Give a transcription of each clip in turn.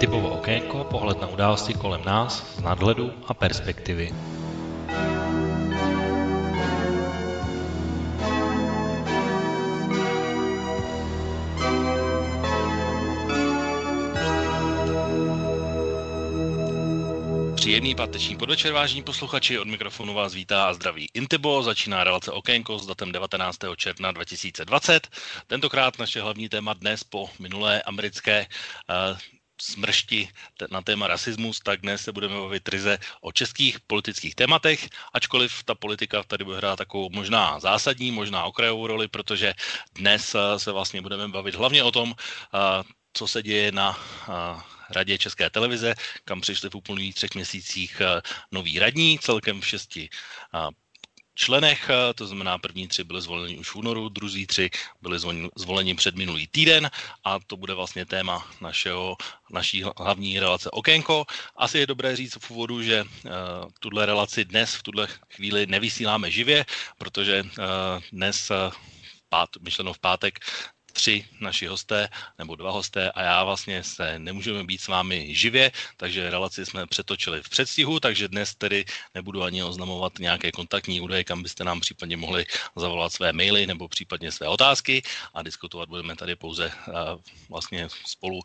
Typovo okénko, pohled na události kolem nás z nadhledu a perspektivy. Příjemný páteční podvečer, vážení posluchači, od mikrofonu vás vítá a zdraví Intibo, začíná relace Okénko s datem 19. června 2020. Tentokrát naše hlavní téma dnes po minulé americké uh, smršti na téma rasismus, tak dnes se budeme bavit ryze o českých politických tématech, ačkoliv ta politika tady bude hrát takovou možná zásadní, možná okrajovou roli, protože dnes eh, se vlastně budeme bavit hlavně o tom, uh, co se děje na uh, radě České televize, kam přišli v úplných třech měsících eh, noví radní, celkem v šesti eh, členech, eh, to znamená první tři byly zvoleni už v únoru, druzí tři byli zvoleni před minulý týden a to bude vlastně téma našeho, naší hlavní relace Okénko. Asi je dobré říct v úvodu, že uh, tuhle relaci dnes v tuhle chvíli nevysíláme živě, protože uh, dnes uh, pát, myšleno v pátek, tři naši hosté nebo dva hosté a já vlastně se nemůžeme být s vámi živě, takže relaci jsme přetočili v předstihu, takže dnes tedy nebudu ani oznamovat nějaké kontaktní údaje, kam byste nám případně mohli zavolat své maily nebo případně své otázky. A diskutovat budeme tady pouze uh, vlastně spolu uh,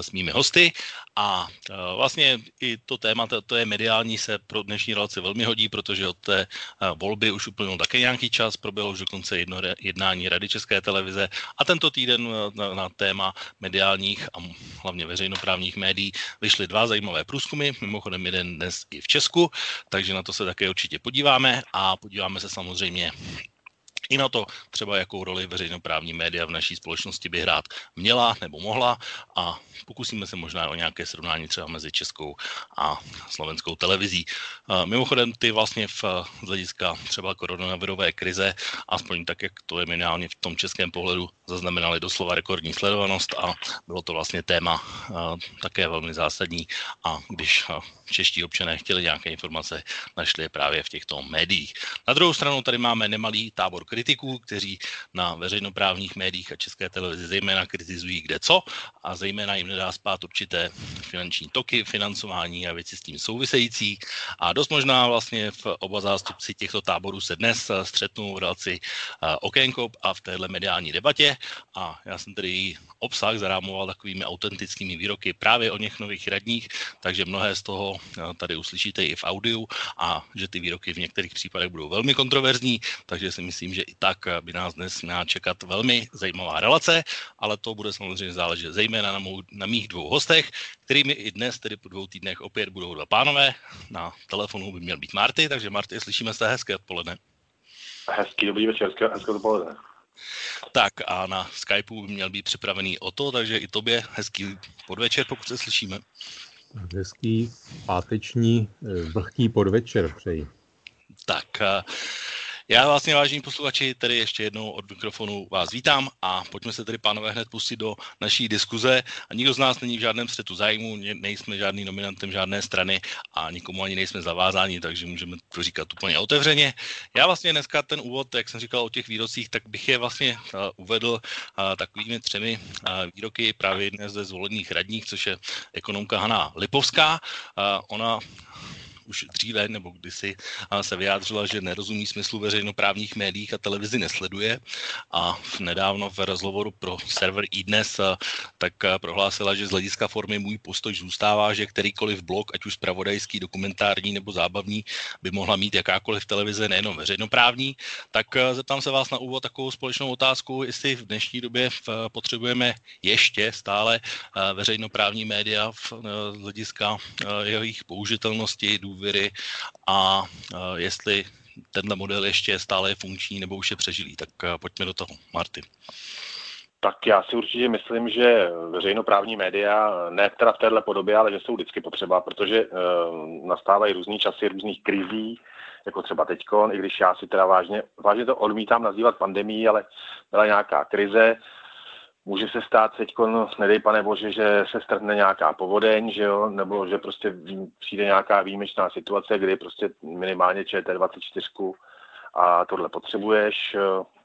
s mými hosty. A uh, vlastně i to téma, to je mediální, se pro dnešní relaci velmi hodí, protože od té volby už uplynul také nějaký čas, proběhlo už dokonce jedno jednání Rady České televize. A tento týden na, na téma mediálních a hlavně veřejnoprávních médií vyšly dva zajímavé průzkumy, mimochodem jeden dnes i v Česku, takže na to se také určitě podíváme a podíváme se samozřejmě i na to třeba, jakou roli veřejnoprávní média v naší společnosti by hrát měla nebo mohla a pokusíme se možná o nějaké srovnání třeba mezi českou a slovenskou televizí. Mimochodem, ty vlastně v, z hlediska třeba koronavirové krize, aspoň tak, jak to je minimálně v tom českém pohledu, zaznamenali doslova rekordní sledovanost a bylo to vlastně téma také velmi zásadní a když čeští občané chtěli nějaké informace, našli je právě v těchto médiích. Na druhou stranu tady máme nemalý tábor kritiků, kteří na veřejnoprávních médiích a české televizi zejména kritizují kde co a zejména jim nedá spát určité finanční toky, financování a věci s tím související. A dost možná vlastně v oba zástupci těchto táborů se dnes střetnou v relaci eh, Okénko a v téhle mediální debatě. A já jsem tedy obsah zarámoval takovými autentickými výroky právě o něch nových radních, takže mnohé z toho tady uslyšíte i v audiu a že ty výroky v některých případech budou velmi kontroverzní, takže si myslím, že i tak by nás dnes měla čekat velmi zajímavá relace, ale to bude samozřejmě záležet zejména na, mou, na mých dvou hostech, kterými i dnes, tedy po dvou týdnech, opět budou dva pánové. Na telefonu by měl být Marty, takže Marty, slyšíme se hezké odpoledne. Hezký dobrý večer, hezké odpoledne. Tak a na Skypeu by měl být připravený o to, takže i tobě hezký podvečer, pokud se slyšíme. Hezký páteční eh, vlhký podvečer přeji. Tak já vlastně, vážení posluchači, tedy ještě jednou od mikrofonu vás vítám a pojďme se tedy, pánové, hned pustit do naší diskuze. A nikdo z nás není v žádném střetu zájmu, nejsme žádný nominantem žádné strany a nikomu ani nejsme zavázáni, takže můžeme to říkat úplně otevřeně. Já vlastně dneska ten úvod, jak jsem říkal o těch výrocích, tak bych je vlastně uh, uvedl uh, takovými třemi uh, výroky právě dnes ze zvolených radních, což je ekonomka Hana Lipovská. Ona už dříve nebo kdysi se vyjádřila, že nerozumí smyslu veřejnoprávních médií a televizi nesleduje a nedávno v rozhovoru pro server iDnes tak prohlásila, že z hlediska formy můj postoj zůstává, že kterýkoliv blog, ať už spravodajský, dokumentární nebo zábavní, by mohla mít jakákoliv televize, nejenom veřejnoprávní. Tak zeptám se vás na úvod takovou společnou otázku, jestli v dnešní době potřebujeme ještě stále veřejnoprávní média z hlediska jejich použitelnosti, a jestli tenhle model ještě stále je funkční nebo už je přežilý. Tak pojďme do toho. Martin. Tak já si určitě myslím, že veřejnoprávní média, ne teda v této podobě, ale že jsou vždycky potřeba, protože uh, nastávají různý časy různých krizí, jako třeba teďkon, i když já si teda vážně, vážně to odmítám nazývat pandemí, ale byla nějaká krize, Může se stát teď, no, nedej pane bože, že se strhne nějaká povodeň, že jo, nebo že prostě přijde nějaká výjimečná situace, kdy prostě minimálně ČT24 a tohle potřebuješ.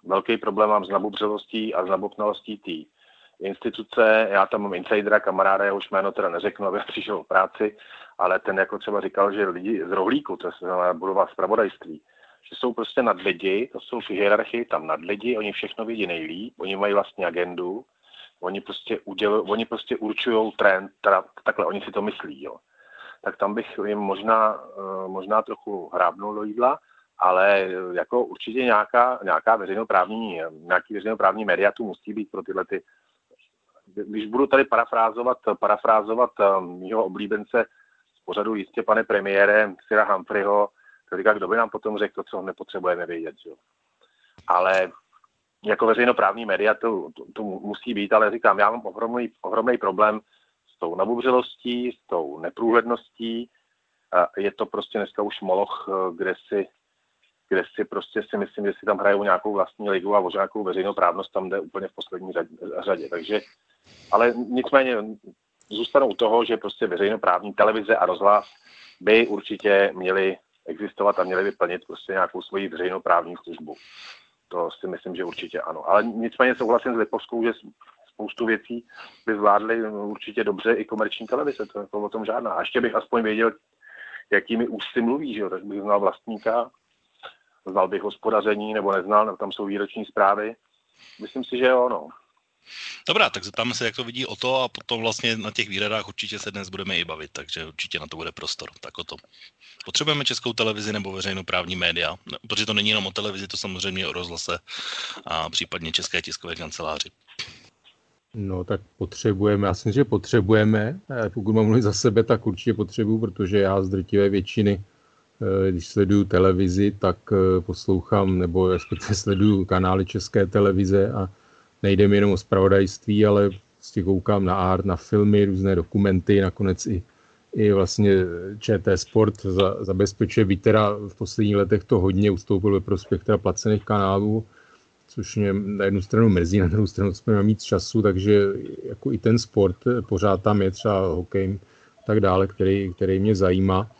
Velký problém mám s nabubřelostí a s nabopnalostí té instituce, já tam mám insidera, kamaráda, já už jméno teda neřeknu, aby přišel v práci, ale ten jako třeba říkal, že lidi z rohlíku, to znamená budova zpravodajství, že jsou prostě nad lidi, to jsou v hierarchii tam nad lidi, oni všechno vidí nejlíp, oni mají vlastní agendu, oni prostě, uděl, oni prostě určují trend, teda, takhle oni si to myslí, jo. Tak tam bych jim možná, eh, možná trochu hrábnul do jídla, ale eh, jako určitě nějaká, nějaká veřejnoprávní, nějaký veřejnoprávní média tu musí být pro tyhle ty když budu tady parafrázovat, parafrázovat eh, mýho oblíbence z pořadu jistě, pane premiére, Sira Humphreyho, to říká, kdo by nám potom řekl to, co nepotřebujeme vědět. Jo. Ale jako veřejnoprávní média to, to, to musí být, ale říkám, já mám ohromný, ohromný problém s tou nabubřelostí, s tou neprůhledností. Je to prostě dneska už moloch, eh, kde si, kde si prostě si myslím, že si tam hrajou nějakou vlastní ligu a o nějakou veřejnoprávnost tam jde úplně v poslední řadě. Takže, ale nicméně zůstanou u toho, že prostě veřejnoprávní televize a rozhlas by určitě měli existovat a měli by plnit prostě nějakou svoji veřejnoprávní službu. To si myslím, že určitě ano. Ale nicméně souhlasím s Lipovskou, že spoustu věcí by zvládly určitě dobře i komerční televize, to je to o tom žádná. A ještě bych aspoň věděl, jakými ústy mluví, že jo? tak bych znal vlastníka, znal bych hospodaření, nebo neznal, nebo tam jsou výroční zprávy. Myslím si, že jo, no. Dobrá, tak zeptáme se, jak to vidí o to a potom vlastně na těch výradách určitě se dnes budeme i bavit, takže určitě na to bude prostor. Tak o to. Potřebujeme českou televizi nebo veřejnoprávní média, protože to není jenom o televizi, to samozřejmě o rozhlase a případně české tiskové kanceláři. No tak potřebujeme, já si že potřebujeme, pokud mám mluvit za sebe, tak určitě potřebuju, protože já z drtivé většiny, eh, když sleduju televizi, tak eh, poslouchám, nebo respektive sleduju kanály České televize a nejde mi jenom o spravodajství, ale prostě koukám na art, na filmy, různé dokumenty, nakonec i, i vlastně ČT Sport za, zabezpečuje, byť teda v posledních letech to hodně ustoupil ve prospěch teda placených kanálů, což mě na jednu stranu mrzí, na druhou stranu jsme mít času, takže jako i ten sport pořád tam je třeba hokej tak dále, který, který mě zajímá.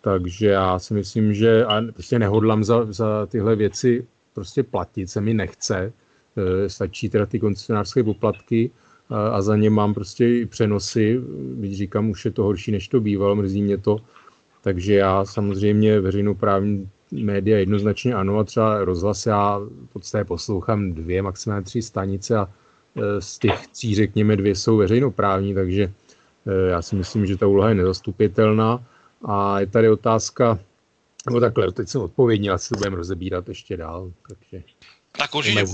Takže já si myslím, že a prostě nehodlám za, za tyhle věci prostě platit, se mi nechce. Eh, stačí teda ty koncesionářské poplatky a za ně mám prostě i přenosy, když říkám, už je to horší, než to bývalo, mrzí mě to, takže já samozřejmě veřejnoprávní média jednoznačně ano a třeba rozhlas já v podstatě poslouchám dvě, maximálně tři stanice a eh, z těch tří, řekněme, dvě jsou veřejnoprávní, takže eh, já si myslím, že ta úloha je nezastupitelná. A je tady otázka, no takhle, teď jsem odpovědnil, asi to budeme rozebírat ještě dál, takže tak určitě,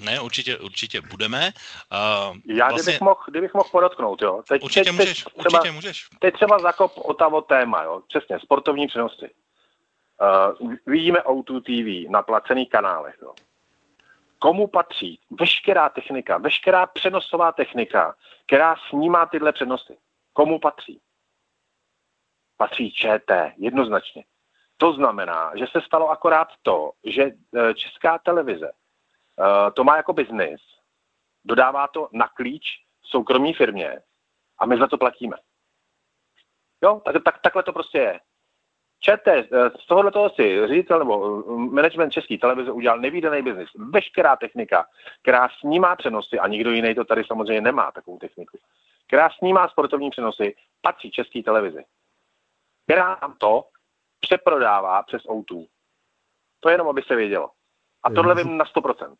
ne, určitě, určitě budeme. Uh, Já vlastně... kdybych, mohl, kdybych mohl podotknout, jo. Teď, určitě teď, můžeš, teď třeba, určitě můžeš. Teď třeba zakop Otavo téma, jo. Přesně, sportovní přenosy. Uh, vidíme O2 TV na placených kanálech, jo. Komu patří veškerá technika, veškerá přenosová technika, která snímá tyhle přenosy? Komu patří? Patří ČT, jednoznačně. To znamená, že se stalo akorát to, že eh, česká televize to má jako biznis, dodává to na klíč soukromí firmě a my za to platíme. Jo, tak, tak, takhle to prostě je. ČT, eh, z tohohle toho si ředitel nebo eh, management České televize udělal nevýdaný biznis. Veškerá technika, která snímá přenosy, a nikdo jiný to tady samozřejmě nemá takovou techniku, která snímá sportovní přenosy, patří České televizi. Která nám to přeprodává přes O2. To je jenom, aby se vědělo. A tohle vím na 100%.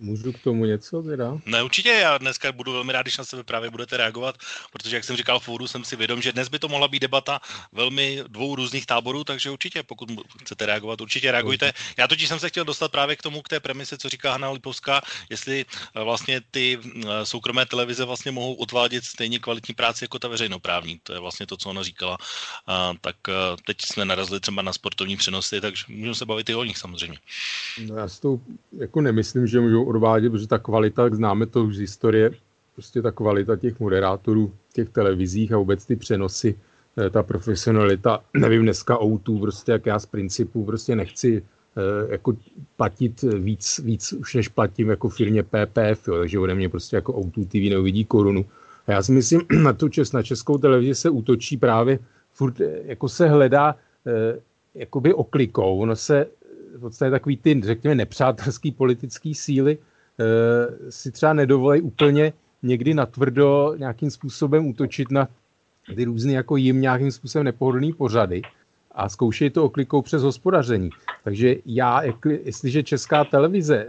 Můžu k tomu něco teda? Ne, určitě, já dneska budu velmi rád, když na sebe právě budete reagovat, protože jak jsem říkal v úvodu, jsem si vědom, že dnes by to mohla být debata velmi dvou různých táborů, takže určitě, pokud chcete reagovat, určitě reagujte. Já totiž jsem se chtěl dostat právě k tomu, k té premise, co říká Hanna Lipovská, jestli eh, vlastně ty eh, soukromé televize vlastně mohou odvádět stejně kvalitní práci jako ta veřejnoprávní. To je vlastně to, co ona říkala. A, tak eh, teď jsme narazili třeba na sportovní přenosy, takže můžeme se bavit i o nich samozřejmě. No já si to jako nemyslím, že můžou odvádět, protože ta kvalita, jak známe to už z historie, prostě ta kvalita těch moderátorů, těch televizích a vůbec ty přenosy, eh, ta profesionalita, nevím, dneska O2, prostě jak já z principu prostě nechci eh, jako platit víc, víc už než platím jako firmě PPF, jo, takže ode mě prostě jako O2 TV neuvidí korunu. A já si myslím, na tu čes, na českou televizi se útočí právě, furt eh, jako se hledá jakoby oklikou, ono se v podstatě takový ty, řekněme, nepřátelský politický síly e, si třeba nedovolí úplně někdy natvrdo nějakým způsobem útočit na ty různé jako jim nějakým způsobem nepohodlný pořady a zkoušejí to oklikou přes hospodaření. Takže já, jestliže česká televize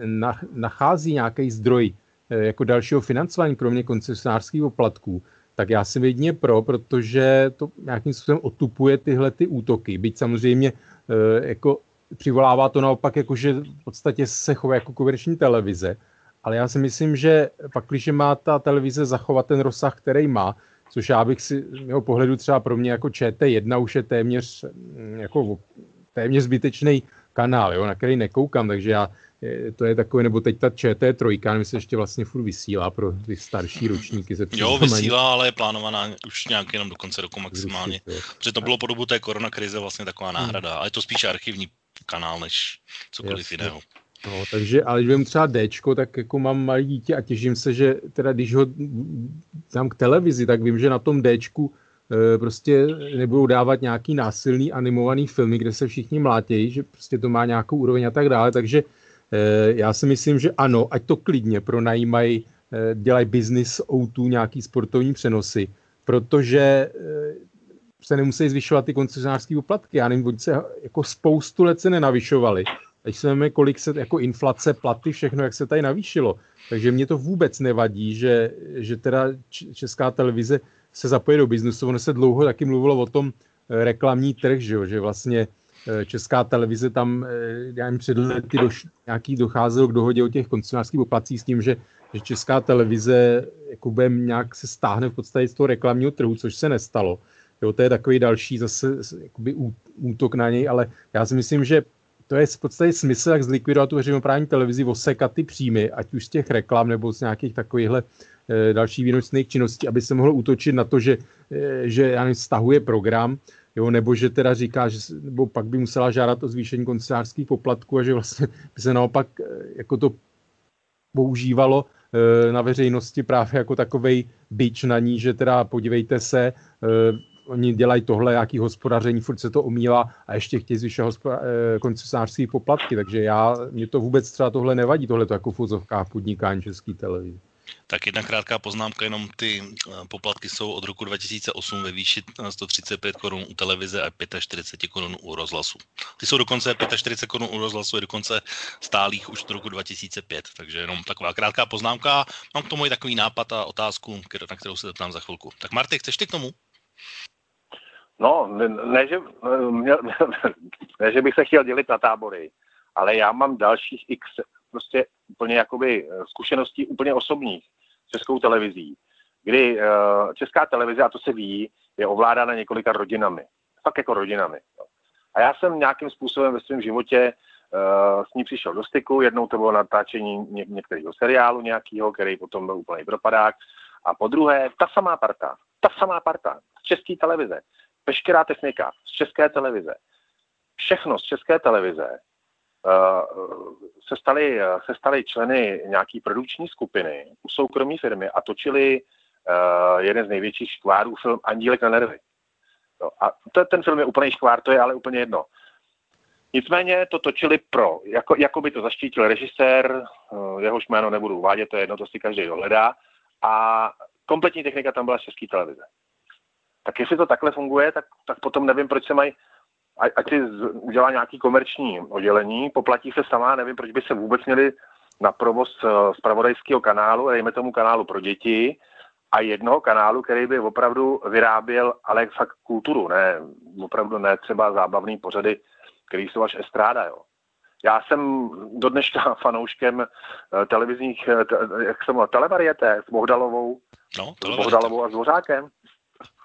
nachází nějaký zdroj eh, jako dalšího financování, kromě koncesionářských poplatků, tak já si jedině pro, protože to nějakým způsobem otupuje tyhle ty útoky. Byť samozřejmě eh, jako přivolává to naopak, jako že v podstatě se chová jako komerční televize, ale já si myslím, že pak, když má ta televize zachovat ten rozsah, který má, což já bych si, jeho pohledu třeba pro mě jako ČT1 už je téměř, mm, jako téměř zbytečný kanál, jo, na který nekoukám, takže já, to je takové, nebo teď ta ČT trojka, nevím, se ještě vlastně furt vysílá pro ty starší ročníky. Se jo, vysílá, ale je plánovaná už nějak jenom do konce roku maximálně. Protože to bylo po dobu té koronakrize vlastně taková náhrada, hmm. ale je to spíše archivní kanál, než cokoliv Jasně. jiného. No, takže, ale když vím třeba D, tak jako mám malé dítě a těším se, že teda když ho dám k televizi, tak vím, že na tom D e, prostě nebudou dávat nějaký násilný animovaný filmy, kde se všichni mlátějí, že prostě to má nějakou úroveň a tak dále, takže e, já si myslím, že ano, ať to klidně pronajímají, e, dělají business O2, nějaký sportovní přenosy, protože se nemusí zvyšovat ty koncesionářské poplatky. Já nevím, oni se jako spoustu let se nenavyšovaly Teď se víme, kolik se jako inflace, platy, všechno, jak se tady navýšilo. Takže mě to vůbec nevadí, že, že teda česká televize se zapojí do biznesu. Ono se dlouho taky mluvilo o tom eh, reklamní trh, že, jo? že vlastně eh, česká televize tam, eh, já nevím, před lety doš, nějaký docházelo k dohodě o těch koncesionářských poplatcích s tím, že, že česká televize jako nějak se stáhne v podstatě z toho reklamního trhu, což se nestalo. Jo, to je takový další zase jakoby útok na něj, ale já si myslím, že to je v podstatě smysl, jak zlikvidovat tu veřejnoprávní televizi, osekat ty příjmy, ať už z těch reklam nebo z nějakých takovýchhle e, dalších výnosných činností, aby se mohlo útočit na to, že, e, že já nevím, stahuje program, jo, nebo že teda říká, že nebo pak by musela žádat o zvýšení koncesářských poplatků a že vlastně by se naopak e, jako to používalo na veřejnosti právě jako takovej byč na ní, že teda podívejte se, oni dělají tohle, jaký hospodaření, furt se to omílá a ještě chtějí zvyšovat hospoda- eh, koncesářské poplatky, takže já, mě to vůbec třeba tohle nevadí, tohle to jako v podnikání české televize. Tak jedna krátká poznámka, jenom ty eh, poplatky jsou od roku 2008 ve výši 135 korun u televize a 45 korun u rozhlasu. Ty jsou dokonce 45 korun u rozhlasu je dokonce stálých už od roku 2005, takže jenom taková krátká poznámka. Mám k tomu i takový nápad a otázku, na kterou se zeptám za chvilku. Tak Marty, chceš ty k tomu? No, ne, že, ne, ne, že bych se chtěl dělit na tábory, ale já mám dalších x prostě úplně jakoby zkušeností úplně osobních s českou televizí, kdy uh, česká televize, a to se ví, je ovládána několika rodinami. Fakt jako rodinami. No. A já jsem nějakým způsobem ve svém životě uh, s ní přišel do styku. Jednou to bylo natáčení ně, některého seriálu nějakého, který potom byl úplný propadák. A po druhé, ta samá parta, ta samá parta z české televize veškerá technika z české televize, všechno z české televize uh, se staly, se staly členy nějaký produkční skupiny u soukromí firmy a točili uh, jeden z největších škvárů film Andílek na nervy. No, a to, ten film je úplný škvár, to je ale úplně jedno. Nicméně to točili pro, jako, jako by to zaštítil režisér, jehož jméno nebudu uvádět, to je jedno, to si každý dohledá, a kompletní technika tam byla z české televize. Tak jestli to takhle funguje, tak, tak potom nevím, proč se mají, ať si udělá nějaký komerční oddělení, poplatí se sama, nevím, proč by se vůbec měli na provoz z eh, pravodajského kanálu, dejme tomu kanálu pro děti, a jednoho kanálu, který by opravdu vyráběl, ale fakt kulturu, ne, opravdu ne třeba zábavný pořady, který jsou až estráda, jo. Já jsem do dneška fanouškem eh, televizních, eh, jak jsem mluvil, televariete s Bohdalovou, no, s Bohdalovou a s Dvořákem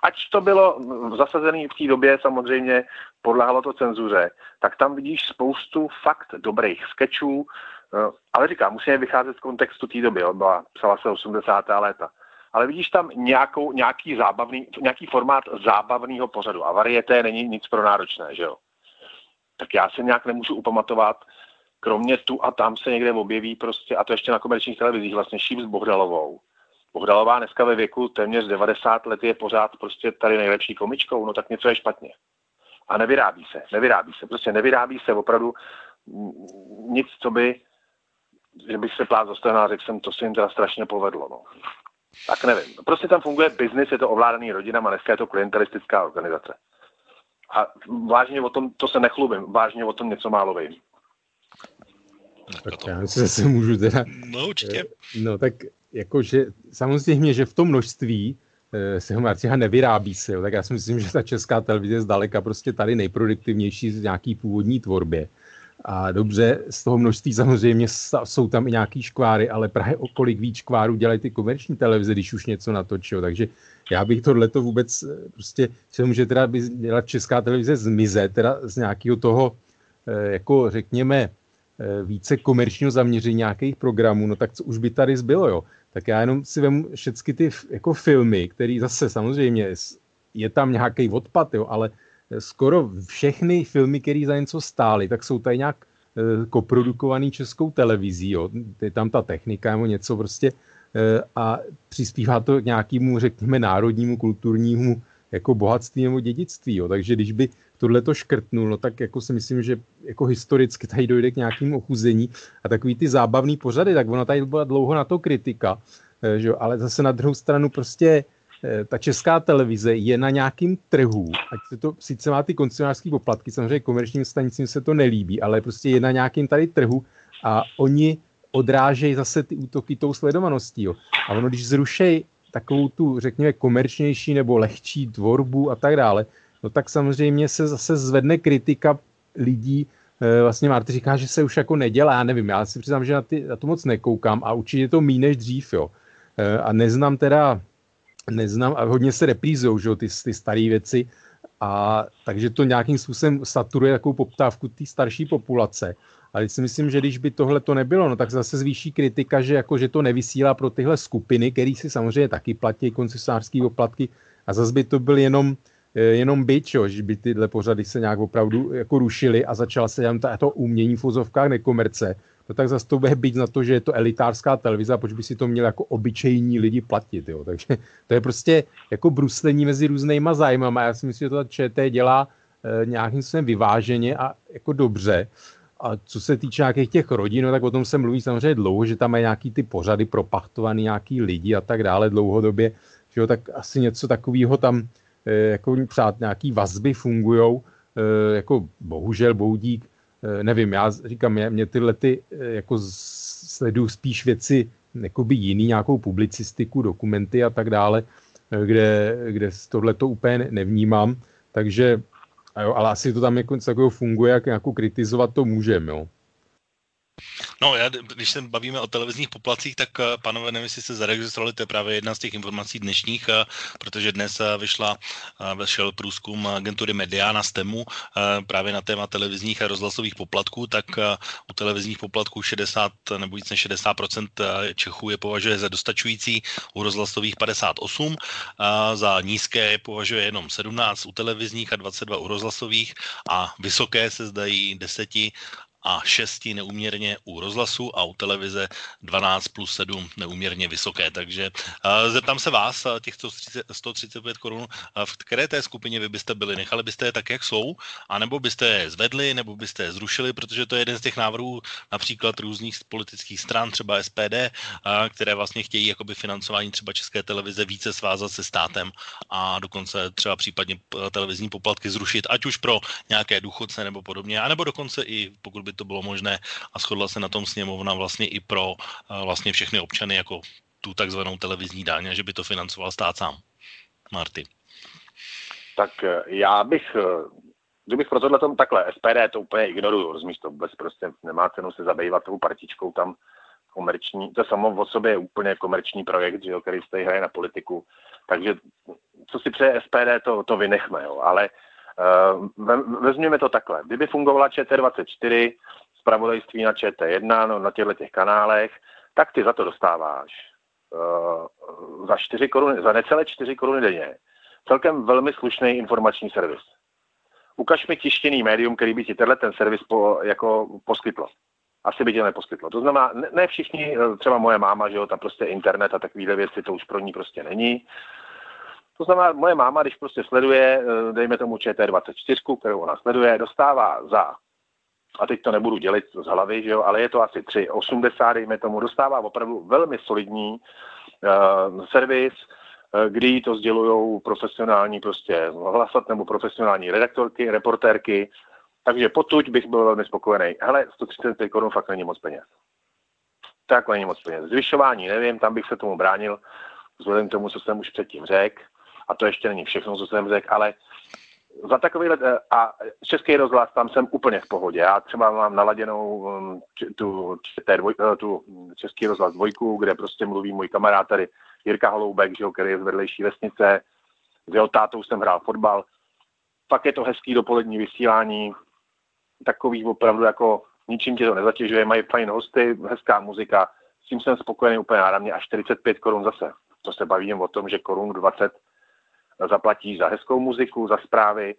ať to bylo zasazené v té době, samozřejmě podláhalo to cenzuře, tak tam vidíš spoustu fakt dobrých sketchů, eh, ale říkám, musíme vycházet z kontextu té doby, byla, psala se 80. léta. Ale vidíš tam nějakou, nějaký, zábavný, nějaký formát zábavného pořadu a varieté není nic pro náročné, že jo? Tak já se nějak nemůžu upamatovat, kromě tu a tam se někde objeví prostě, a to ještě na komerčních televizích, vlastně Šíp s Bohdalovou, Bohdalová dneska ve věku téměř 90 let je pořád prostě tady nejlepší komičkou, no tak něco je špatně. A nevyrábí se, nevyrábí se, prostě nevyrábí se opravdu nic, co by, že bych se plát zastavil a řekl jsem, to se jim teda strašně povedlo. No. Tak nevím. Prostě tam funguje biznis, je to ovládaný rodinama, dneska je to klientelistická organizace. A vážně o tom, to se nechlubím, vážně o tom něco málo vím. Tak já si zase můžu teda... No určitě. No tak jakože samozřejmě, že v tom množství eh, se Martina nevyrábí se, tak já si myslím, že ta česká televize je zdaleka prostě tady nejproduktivnější z nějaký původní tvorbě. A dobře, z toho množství samozřejmě jsou tam i nějaký škváry, ale právě o kolik víc škvárů dělají ty komerční televize, když už něco natočil. Takže já bych tohleto vůbec eh, prostě, se může teda by dělat česká televize zmizet, teda z nějakého toho, eh, jako řekněme, více komerčního zaměření nějakých programů, no tak co už by tady zbylo, jo tak já jenom si vemu všechny ty jako filmy, které zase samozřejmě je tam nějaký odpad, jo, ale skoro všechny filmy, které za něco stály, tak jsou tady nějak e, koprodukovaný českou televizí, jo. je tam ta technika nebo něco prostě e, a přispívá to k nějakému, řekněme, národnímu, kulturnímu jako bohatství nebo dědictví. Jo. Takže když by tohle to škrtnul, no tak jako si myslím, že jako historicky tady dojde k nějakému ochuzení a takový ty zábavný pořady, tak ona tady byla dlouho na to kritika, eh, že jo, ale zase na druhou stranu prostě eh, ta česká televize je na nějakým trhu, ať se to sice má ty koncesionářské poplatky, samozřejmě komerčním stanicím se to nelíbí, ale prostě je na nějakým tady trhu a oni odrážejí zase ty útoky tou sledovaností. Jo. A ono, když zrušejí takovou tu, řekněme, komerčnější nebo lehčí tvorbu a tak dále, no tak samozřejmě se zase zvedne kritika lidí, eh, vlastně Marty říká, že se už jako nedělá, já nevím, já si přiznám, že na, ty, na to moc nekoukám a určitě to mí než dřív, jo. Eh, a neznám teda, neznám, a hodně se reprízou, že jo, ty, ty staré věci, a takže to nějakým způsobem saturuje takovou poptávku té starší populace. Ale si myslím, že když by tohle to nebylo, no tak zase zvýší kritika, že, jako, že to nevysílá pro tyhle skupiny, které si samozřejmě taky platí koncesářské poplatky a zase by to byl jenom, eh, jenom byč, jo, že by tyhle pořady se nějak opravdu jako rušily a začala se jenom to umění v úzovkách nekomerce, no tak zase to bude být na to, že je to elitářská televize a proč by si to měli jako obyčejní lidi platit. Jo. Takže to je prostě jako bruslení mezi různýma zájmama. Já si myslím, že to ČT dělá e, nějakým způsobem vyváženě a jako dobře. A co se týče nějakých těch rodin, no, tak o tom se mluví samozřejmě dlouho, že tam mají nějaký ty pořady propachtovaný, nějaký lidi a tak dále dlouhodobě, že jo, tak asi něco takového tam, jako přát nějaký vazby fungují, e, jako bohužel boudík, e, nevím, já říkám, mě, mě tyhle ty, jako sleduju spíš věci, jakoby jiný, nějakou publicistiku, dokumenty a tak dále, kde, kde tohle to úplně nevnímám, takže ale asi to tam jako takového funguje, jak nějakou kritizovat to můžeme, jo. No, já, když se bavíme o televizních poplacích, tak eh, panové, nevím, jestli se zaregistrovali, to je právě jedna z těch informací dnešních, eh, protože dnes eh, vyšla, vyšel průzkum agentury Media na STEMu právě na téma televizních a rozhlasových poplatků, tak u televizních poplatků 60 nebo víc než 60% Čechů je považuje za dostačující, u rozhlasových 58, za nízké je považuje jenom 17 u televizních a 22 u rozhlasových a vysoké se zdají 10 a 6 neuměrně u rozhlasu a u televize 12 plus 7 neuměrně vysoké. Takže uh, zeptám se vás, těch 135 korun, v které té skupině vy byste byli? Nechali byste je tak, jak jsou, anebo byste je zvedli, nebo byste je zrušili, protože to je jeden z těch návrhů například různých politických stran, třeba SPD, které vlastně chtějí jakoby financování třeba české televize více svázat se státem a dokonce třeba případně televizní poplatky zrušit, ať už pro nějaké důchodce nebo podobně, anebo dokonce i pokud by to bylo možné a shodla se na tom sněmovna vlastně i pro eh, vlastně všechny občany jako tu takzvanou televizní daň, že by to financoval stát sám. Marty. Tak eh, já bych, eh, kdybych pro tohle tom takhle, SPD to úplně ignoruju, rozumíš to vůbec prostě nemá cenu se zabývat tou partičkou tam komerční, to samo o sobě je úplně komerční projekt, že jo, který se hraje na politiku, takže co si přeje SPD, to, to vynechme, jo, ale uh, vezměme to takhle. Kdyby fungovala ČT24, zpravodajství na ČT1, no, na těchto těch kanálech, tak ty za to dostáváš uh, za, 4 koruny, za necelé 4 koruny denně. Celkem velmi slušný informační servis. Ukaž mi tištěný médium, který by ti tenhle ten servis po, jako poskytlo. Asi by tě neposkytlo. To znamená, ne, ne všichni, eh, třeba moje máma, že jo, tam prostě internet a takovéhle věci, to už pro ní prostě není. To znamená, moje máma, když prostě sleduje, eh, dejme tomu ČT24, kterou ona sleduje, dostává za a teď to nebudu dělit z hlavy, že jo, ale je to asi 3,80, dejme tomu, dostává opravdu velmi solidní uh, servis, uh, kdy to sdělují profesionální prostě hlasat nebo profesionální redaktorky, reportérky, takže potuď bych byl velmi spokojený. Hele, 135 korun fakt není moc peněz. Tak není moc peněz. Zvyšování nevím, tam bych se tomu bránil, vzhledem k tomu, co jsem už předtím řekl. A to ještě není všechno, co jsem řekl, ale za takový let, eh, a český rozhlas, tam jsem úplně v pohodě. Já třeba mám naladěnou um, tu, eh, tu český rozhlas dvojku, kde prostě mluví můj kamarád tady Jirka Holoubek, že, který je z vedlejší vesnice. S jeho tátou jsem hrál fotbal. Fakt je to hezký dopolední vysílání, takový opravdu jako ničím tě to nezatěžuje, mají fajn hosty, hezká muzika, s tím jsem spokojený úplně náramně a 45 korun zase. To se bavím o tom, že korun 20 zaplatíš za hezkou muziku, za zprávy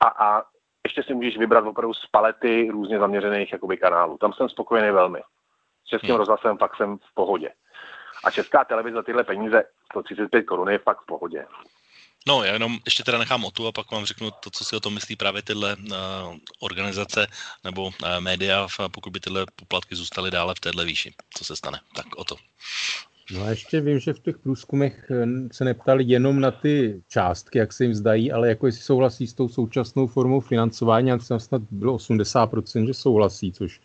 a, a ještě si můžeš vybrat opravdu z palety různě zaměřených jakoby kanálů. Tam jsem spokojený velmi. S českým hmm. rozhlasem fakt jsem v pohodě. A česká televize za tyhle peníze 135 korun je fakt v pohodě. No, já jenom ještě teda nechám o tu a pak vám řeknu to, co si o tom myslí právě tyhle uh, organizace nebo uh, média, pokud by tyhle poplatky zůstaly dále v téhle výši. Co se stane? Tak o to. No a ještě vím, že v těch průzkumech eh, se neptali jenom na ty částky, jak se jim zdají, ale jako jestli souhlasí s tou současnou formou financování, a tam snad bylo 80%, že souhlasí, což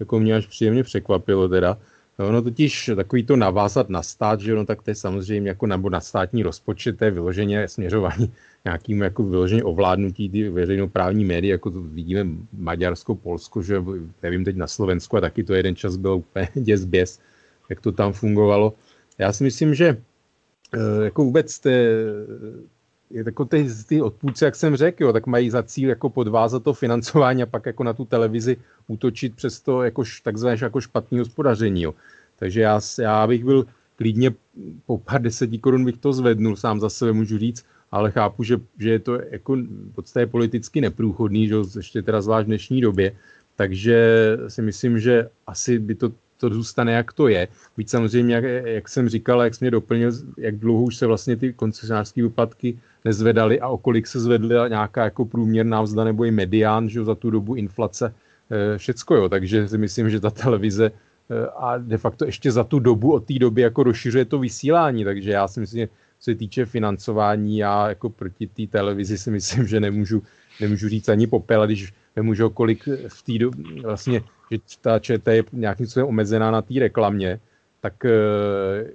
jako mě až příjemně překvapilo teda. No, ono totiž takový to navázat na stát, že no, tak to je samozřejmě jako nebo na státní rozpočet, to je vyloženě směřování nějakým jako vyloženě ovládnutí ty veřejnoprávní média, jako to vidíme Maďarsko, Polsko, že nevím teď na Slovensku a taky to jeden čas byl úplně děs běs, jak to tam fungovalo. Já si myslím, že eh, jako vůbec te, je jako ty, ty odpůjci, jak jsem řekl, jo, tak mají za cíl jako podvázat to financování a pak jako na tu televizi útočit přes to jako, takzvané jako špatné hospodaření. Jo. Takže já, já bych byl klidně po pár deseti korun bych to zvednul, sám za sebe můžu říct, ale chápu, že, že je to jako v podstatě politicky neprůchodný, že ještě teda zvlášť v dnešní době, takže si myslím, že asi by to to zůstane, jak to je. Víc samozřejmě, jak, jak jsem říkal, jak jsi mě doplnil, jak dlouho už se vlastně ty koncesionářské výpadky nezvedaly a o kolik se zvedla nějaká jako průměrná vzda nebo i medián, že za tu dobu inflace, eh, všecko jo. Takže si myslím, že ta televize eh, a de facto ještě za tu dobu od té doby jako rozšiřuje to vysílání, takže já si myslím, že co se týče financování, já jako proti té televizi si myslím, že nemůžu, nemůžu říct ani popel, když vemu, že kolik v té vlastně že ta ČT je nějakým způsobem omezená na té reklamě, tak eh,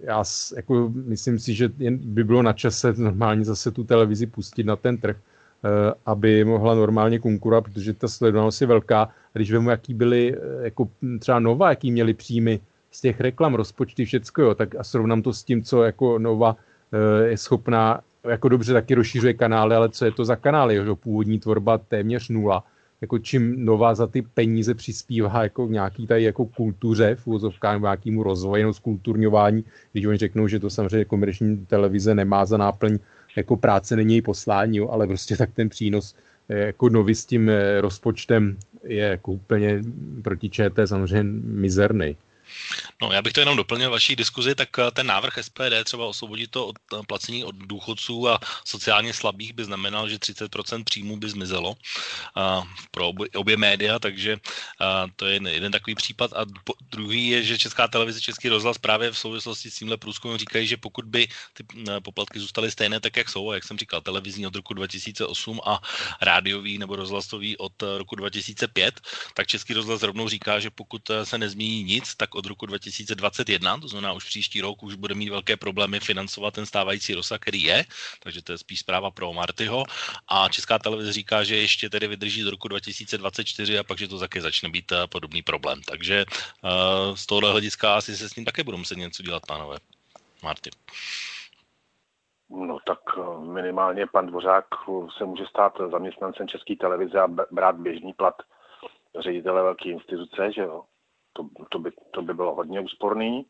já jako myslím si, že by bylo na čase normálně zase tu televizi pustit na ten trh, eh, aby mohla normálně konkurovat, protože ta sledovanost je velká. Když vemu, jaký byly eh, jako třeba Nova, jaký měli příjmy z těch reklam, rozpočty, všecko, jo, tak a srovnám to s tím, co jako Nova je schopná, jako dobře taky rozšířuje kanály, ale co je to za kanály, jo, původní tvorba téměř nula jako čím nová za ty peníze přispívá jako nějaký tady jako kultuře v úvozovkách nějakému rozvoji nebo skulturňování, když oni řeknou, že to samozřejmě komerční televize nemá za náplň jako práce není její poslání, jo, ale prostě tak ten přínos eh, jako nový s tím eh, rozpočtem je jako úplně proti ČT samozřejmě mizerný. No, já bych to jenom doplnil vaší diskuzi, tak eh, ten návrh SPD třeba osvobodit to od eh, placení od důchodců a sociálně slabých by znamenal, že 30% příjmů by zmizelo uh, pro obě, média, takže to je jeden, takový případ. A druhý je, že Česká televize, Český rozhlas právě v souvislosti s tímhle průzkumem říkají, že pokud by ty poplatky zůstaly stejné tak, jak jsou, a jak jsem říkal, televizní od roku 2008 a rádiový nebo rozhlasový od roku 2005, tak Český rozhlas rovnou říká, že pokud se nezmění nic, tak od roku 2021, to znamená už příští rok, už bude mít velké problémy financovat ten stávající rozsah, který je, takže to je spíš zpráva pro Martyho. A Česká televize říká, že ještě tedy vydrží do roku 2024 a pak, že to také začne být eh, podobný problém. Takže uh, z tohohle hlediska asi se s ním také budou muset něco dělat, pánové. Marty. No tak eh, minimálně pan Dvořák se může stát zaměstnancem České televize a brát běžný plat ředitele velké instituce, že jo to, to, by, to by bylo hodně úsporný.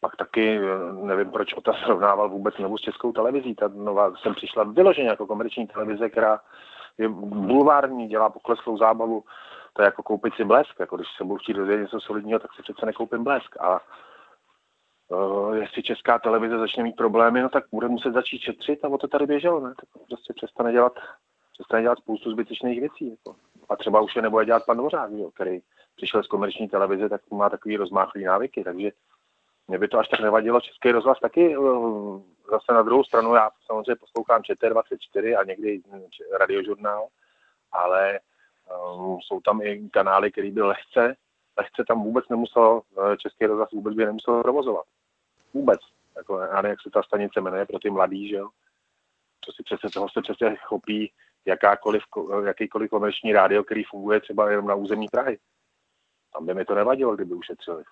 Pak taky eh, nevím, proč OTA srovnával vůbec novou s českou televizí. Ta nová jsem přišla vyloženě jako komerční televize, která je bulvární, dělá pokleslou zábavu. To je jako koupit si blesk. Jako když se budu chtít dozvědět něco solidního, tak si přece nekoupím blesk. A uh, jestli česká televize začne mít problémy, no tak bude muset začít šetřit a o to tady běželo. Ne? Tak prostě přestane dělat, přestane dělat spoustu zbytečných věcí. Jako. A třeba už je nebude dělat pan Dvořák, který přišel z komerční televize, tak má takový rozmáchlý návyky, takže mě by to až tak nevadilo. Český rozhlas taky zase na druhou stranu, já samozřejmě poslouchám ČT24 a někdy radiožurnál, ale um, jsou tam i kanály, který by lehce, lehce tam vůbec nemusel, Český rozhlas vůbec by nemusel provozovat. Vůbec. Jako, ale jak se ta stanice jmenuje pro ty mladý, že jo? To si přece, toho se přece chopí jakákoliv, jakýkoliv komerční rádio, který funguje třeba jenom na území Prahy. Tam by mi to nevadilo, kdyby ušetřili.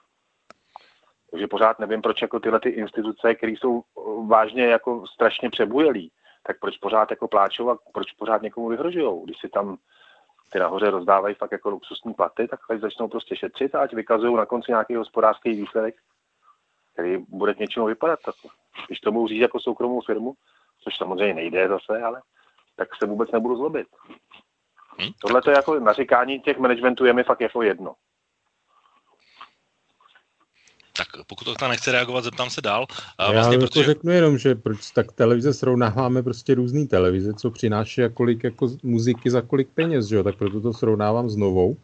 Takže pořád nevím, proč jako tyhle ty instituce, které jsou vážně jako strašně přebujelí, tak proč pořád jako pláčou a proč pořád někomu vyhrožují, když si tam ty nahoře rozdávají fakt jako luxusní platy, tak ať začnou prostě šetřit a ať vykazují na konci nějaký hospodářský výsledek, který bude k něčemu vypadat. Tak, když to můžu říct jako soukromou firmu, což samozřejmě nejde zase, ale tak se vůbec nebudu zlobit. Hmm? Tohle to je jako naříkání těch managementů je mi fakt jako jedno. Tak pokud to nechce reagovat, zeptám se dál. A vlastně, Já protože... to řeknu jenom, že proč tak televize srovnáváme prostě různý televize, co přináší kolik jako muziky za kolik peněz, že jo? tak proto to srovnávám s novou.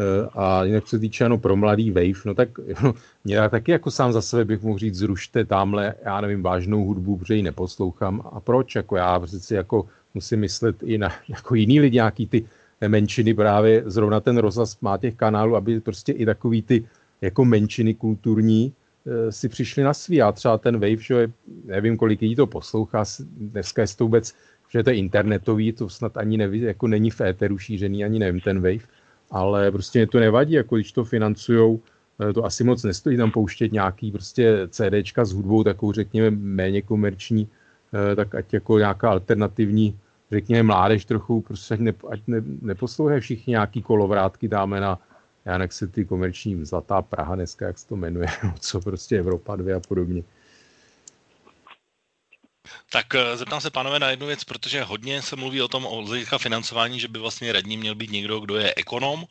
Eh, a jinak se týče ano, pro mladý wave, no tak no, mě taky jako sám za sebe bych mohl říct, zrušte tamhle, já nevím, vážnou hudbu, protože ji neposlouchám. A proč? Jako já prostě jako musím myslet i na jako jiný lidi, nějaký ty menšiny právě, zrovna ten rozhlas má těch kanálů, aby prostě i takový ty jako menšiny kulturní e, si přišli na svý. A třeba ten Wave, že nevím, kolik lidí to poslouchá, dneska je to vůbec, že to je internetový, to snad ani neví, jako není v éteru šířený, ani nevím, ten Wave, ale prostě mě to nevadí, jako když to financujou, e, to asi moc nestojí tam pouštět nějaký prostě CDčka s hudbou, takovou řekněme méně komerční, e, tak ať jako nějaká alternativní, řekněme mládež trochu, prostě ať, ne, ať ne, neposlouchají všichni nějaký kolovrátky dáme na já se ty komerční Zlatá Praha dneska, jak se to jmenuje, co prostě Evropa 2 a podobně. Tak eh, zeptám se, pánové, na jednu věc, protože hodně se mluví o tom, o hlediska financování, že by vlastně radní měl být někdo, kdo je ekonom,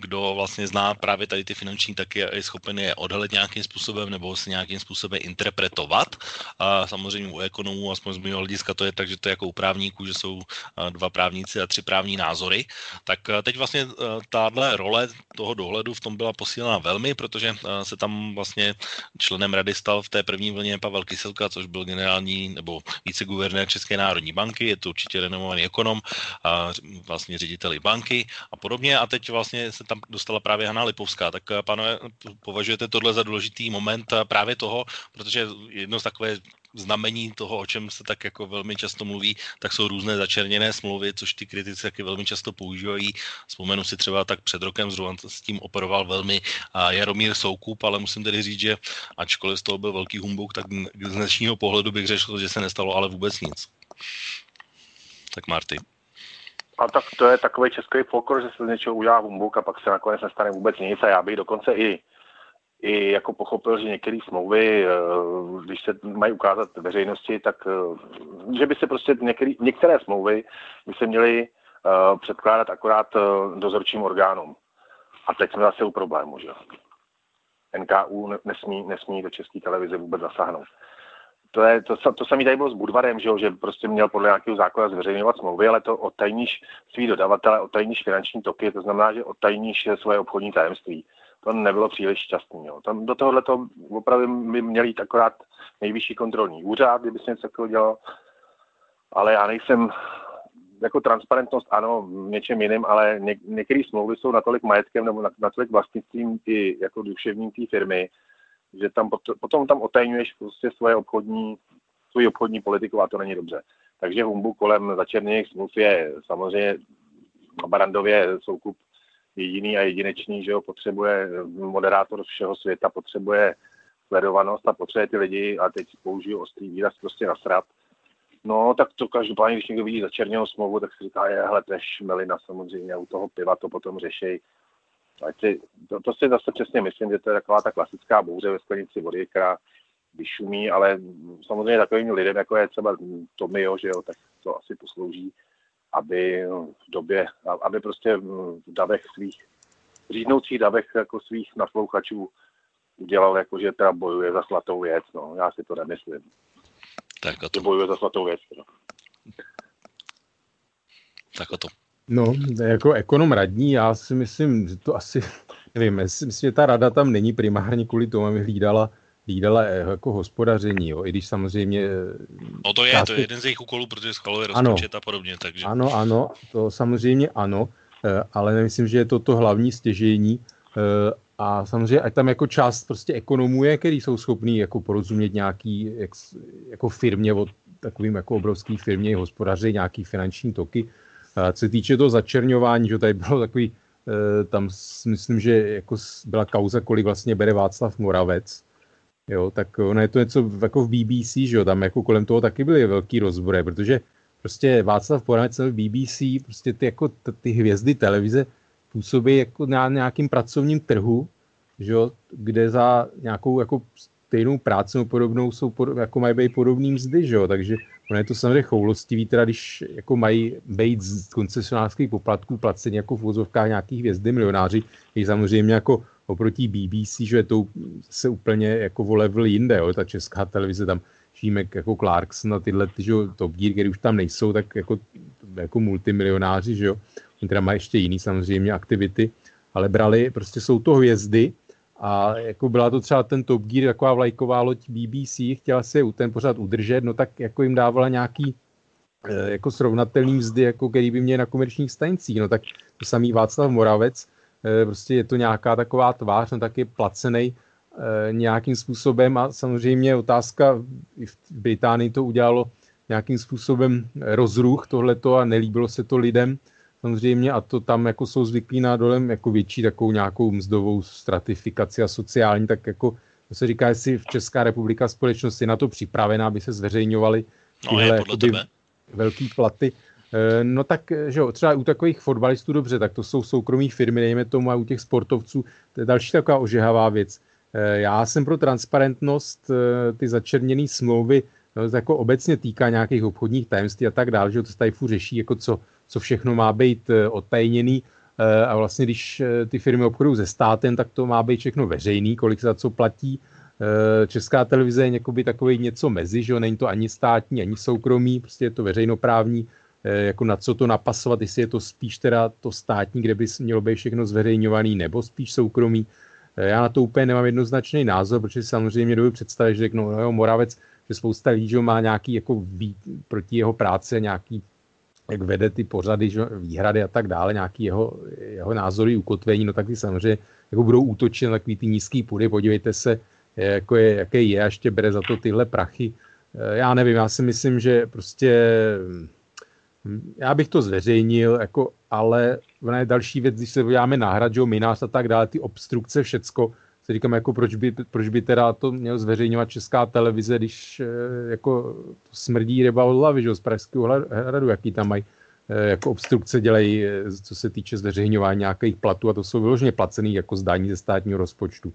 kdo vlastně zná právě tady ty finanční taky je schopen je odhalit nějakým způsobem nebo se nějakým způsobem interpretovat. A samozřejmě u ekonomů, aspoň z mého hlediska, to je tak, že to je jako u právníků, že jsou dva právníci a tři právní názory. Tak eh, teď vlastně eh, tahle role toho dohledu v tom byla posílena velmi, protože se tam vlastně členem rady stal v té první vlně Pavel Kyselka, což byl generální nebo viceguvernér České národní banky, je to určitě renomovaný ekonom, a vlastně řediteli banky a podobně. A teď vlastně se tam dostala právě Hanna Lipovská. Tak eh, pánové, považujete tohle za důležitý moment eh, právě toho, protože jedno z takové znamení toho, o čem se tak jako velmi často mluví, tak jsou různé začerněné smlouvy, což ty kritici taky velmi často používají. Vzpomenu si třeba tak před rokem zrovna s tím operoval velmi Jaromír Soukup, ale musím tedy říct, že ačkoliv z toho byl velký humbuk, tak z dnešního pohledu bych řekl, že se nestalo ale vůbec nic. Tak Marty. A tak to je takový český folklor, že se z něčeho udělá humbuk a pak se nakonec nestane vůbec nic a já bych dokonce i i jako pochopil, že některé smlouvy, eh, když se mají ukázat veřejnosti, tak eh, že by se prostě některý, některé smlouvy by se měly eh, předkládat akorát dozorčím orgánům. A teď jsme zase u problému, že NKU nesmí, nesmí do české televize vůbec zasáhnout. To, je, to, to samé tady bylo s Budvarem, že, že prostě měl podle nějakého zákona zveřejňovat smlouvy, ale to odtajníš svý dodavatele, odtajníš finanční toky, to znamená, že odtajníš svoje obchodní tajemství to nebylo příliš šťastný. Jo. Tam do tohohle to opravdu by měl jít akorát nejvyšší kontrolní úřad, kdyby se něco takového dělal. Ale já nejsem, jako transparentnost ano, něčem jiným, ale ně, některé smlouvy jsou natolik majetkem nebo natolik vlastnictvím ty jako duševní té firmy, že tam pot, potom tam otajňuješ prostě svoje obchodní, svůj obchodní politiku a to není dobře. Takže humbu kolem začerněných smluv je samozřejmě na Barandově soukup jediný a jedinečný, že ho potřebuje moderátor všeho světa, potřebuje sledovanost a potřebuje ty lidi, a teď použiju ostrý výraz, prostě nasrat. No, tak to každopádně, když někdo vidí začerněnou smlouvu, tak si říká, je, hele, to je šmelina samozřejmě, u toho piva to potom řeší. Ať si, to, to si zase přesně myslím, že to je taková ta klasická bouře ve sklenici vody, která vyšumí, ale samozřejmě takovým lidem, jako je třeba Tomio, že jo, tak to asi poslouží aby v době, aby prostě v davech svých, řídnoucích davech jako svých naslouchačů udělal jako, že teda bojuje za svatou věc, no. Já si to nemyslím. Tak o to. Bojuje za svatou věc, no. Tak o to. No, jako ekonom radní, já si myslím, že to asi, nevím, myslím, že ta rada tam není primárně kvůli tomu, aby hlídala hlídala jako hospodaření, jo, i když samozřejmě... No to je, části... to je jeden z jejich úkolů, protože schvaluje rozpočet a podobně, takže... Ano, ano, to samozřejmě ano, ale nemyslím, že je to to hlavní stěžení a samozřejmě, ať tam jako část prostě ekonomů je, který jsou schopní jako porozumět nějaký jak, jako firmě od takovým jako obrovský firmě hospodaři nějaký finanční toky. A co se týče toho začerňování, že tady bylo takový, tam myslím, že jako byla kauza, kolik vlastně bere Václav Moravec, jo, tak ono je to něco jako v BBC, že jo, tam jako kolem toho taky byly velký rozbory, protože prostě Václav Moravec v BBC, prostě ty jako ty hvězdy televize působí jako na nějakým pracovním trhu, že jo, kde za nějakou jako stejnou práci nebo podobnou jsou pod, jako mají být podobný mzdy, že jo, takže ono je to samozřejmě choulostivý, teda když jako mají být z koncesionářských poplatků placení jako v vozovkách nějakých hvězdy milionáři, je samozřejmě jako oproti BBC, že to se úplně jako o level jinde, jo, ta česká televize tam Šímek jako Clarkson a tyhle ty, že jo, Top Gear, který už tam nejsou, tak jako, jako multimilionáři, že jo, oni teda mají ještě jiný samozřejmě aktivity, ale brali, prostě jsou to hvězdy a jako byla to třeba ten Top Gear, taková vlajková loď BBC, chtěla se ten pořád udržet, no tak jako jim dávala nějaký eh, jako srovnatelný mzdy, jako který by měli na komerčních stanicích. No tak to samý Václav Moravec, prostě je to nějaká taková tvář, no tak je placený eh, nějakým způsobem. A samozřejmě otázka, v Británii to udělalo nějakým způsobem rozruch tohleto a nelíbilo se to lidem, samozřejmě. A to tam jako jsou zvyklí na dolem jako větší takovou nějakou mzdovou stratifikaci a sociální, tak jako to se říká, jestli v Česká republika společnost je na to připravená, aby se zveřejňovaly no, tyhle no, velký platy. Eh, no tak, že jo, třeba u takových fotbalistů dobře, tak to jsou soukromí firmy, dejme tomu, a u těch sportovců, to je další taková ožehavá věc. Eh, já jsem pro transparentnost, eh, ty začerněné smlouvy, no, to jako obecně týká nějakých obchodních tajemství a tak dále, že to se tady řeší, jako co, co všechno má být eh, odtajněný eh, a vlastně když eh, ty firmy obchodují se státem, tak to má být všechno veřejný, kolik se za co platí. Česká televize je takový něco mezi, že jo? není to ani státní, ani soukromý, prostě je to veřejnoprávní, jako na co to napasovat, jestli je to spíš teda to státní, kde by mělo být všechno zveřejňovaný, nebo spíš soukromý. Já na to úplně nemám jednoznačný názor, protože samozřejmě dobu představit, že řeknu, no jo, Moravec, že spousta lidí že má nějaký jako proti jeho práce nějaký jak vede ty pořady, že, výhrady a tak dále, nějaký jeho, jeho názory, ukotvení, no tak ty samozřejmě jako budou útočit na takový ty nízký půdy, podívejte se, jako je, jaké je a ještě bere za to tyhle prachy. Eh, já nevím, já si myslím, že prostě já bych to zveřejnil, jako, ale ona je další věc, když se podíváme na hrad, že a tak dále, ty obstrukce, všecko, se říkám, jako proč by, proč by teda to měl zveřejňovat česká televize, když eh, jako to smrdí ryba od hlavy, že z Pražského hradu, jaký tam mají eh, jako obstrukce dělají, eh, co se týče zveřejňování nějakých platů a to jsou vyloženě placený jako zdání ze státního rozpočtu.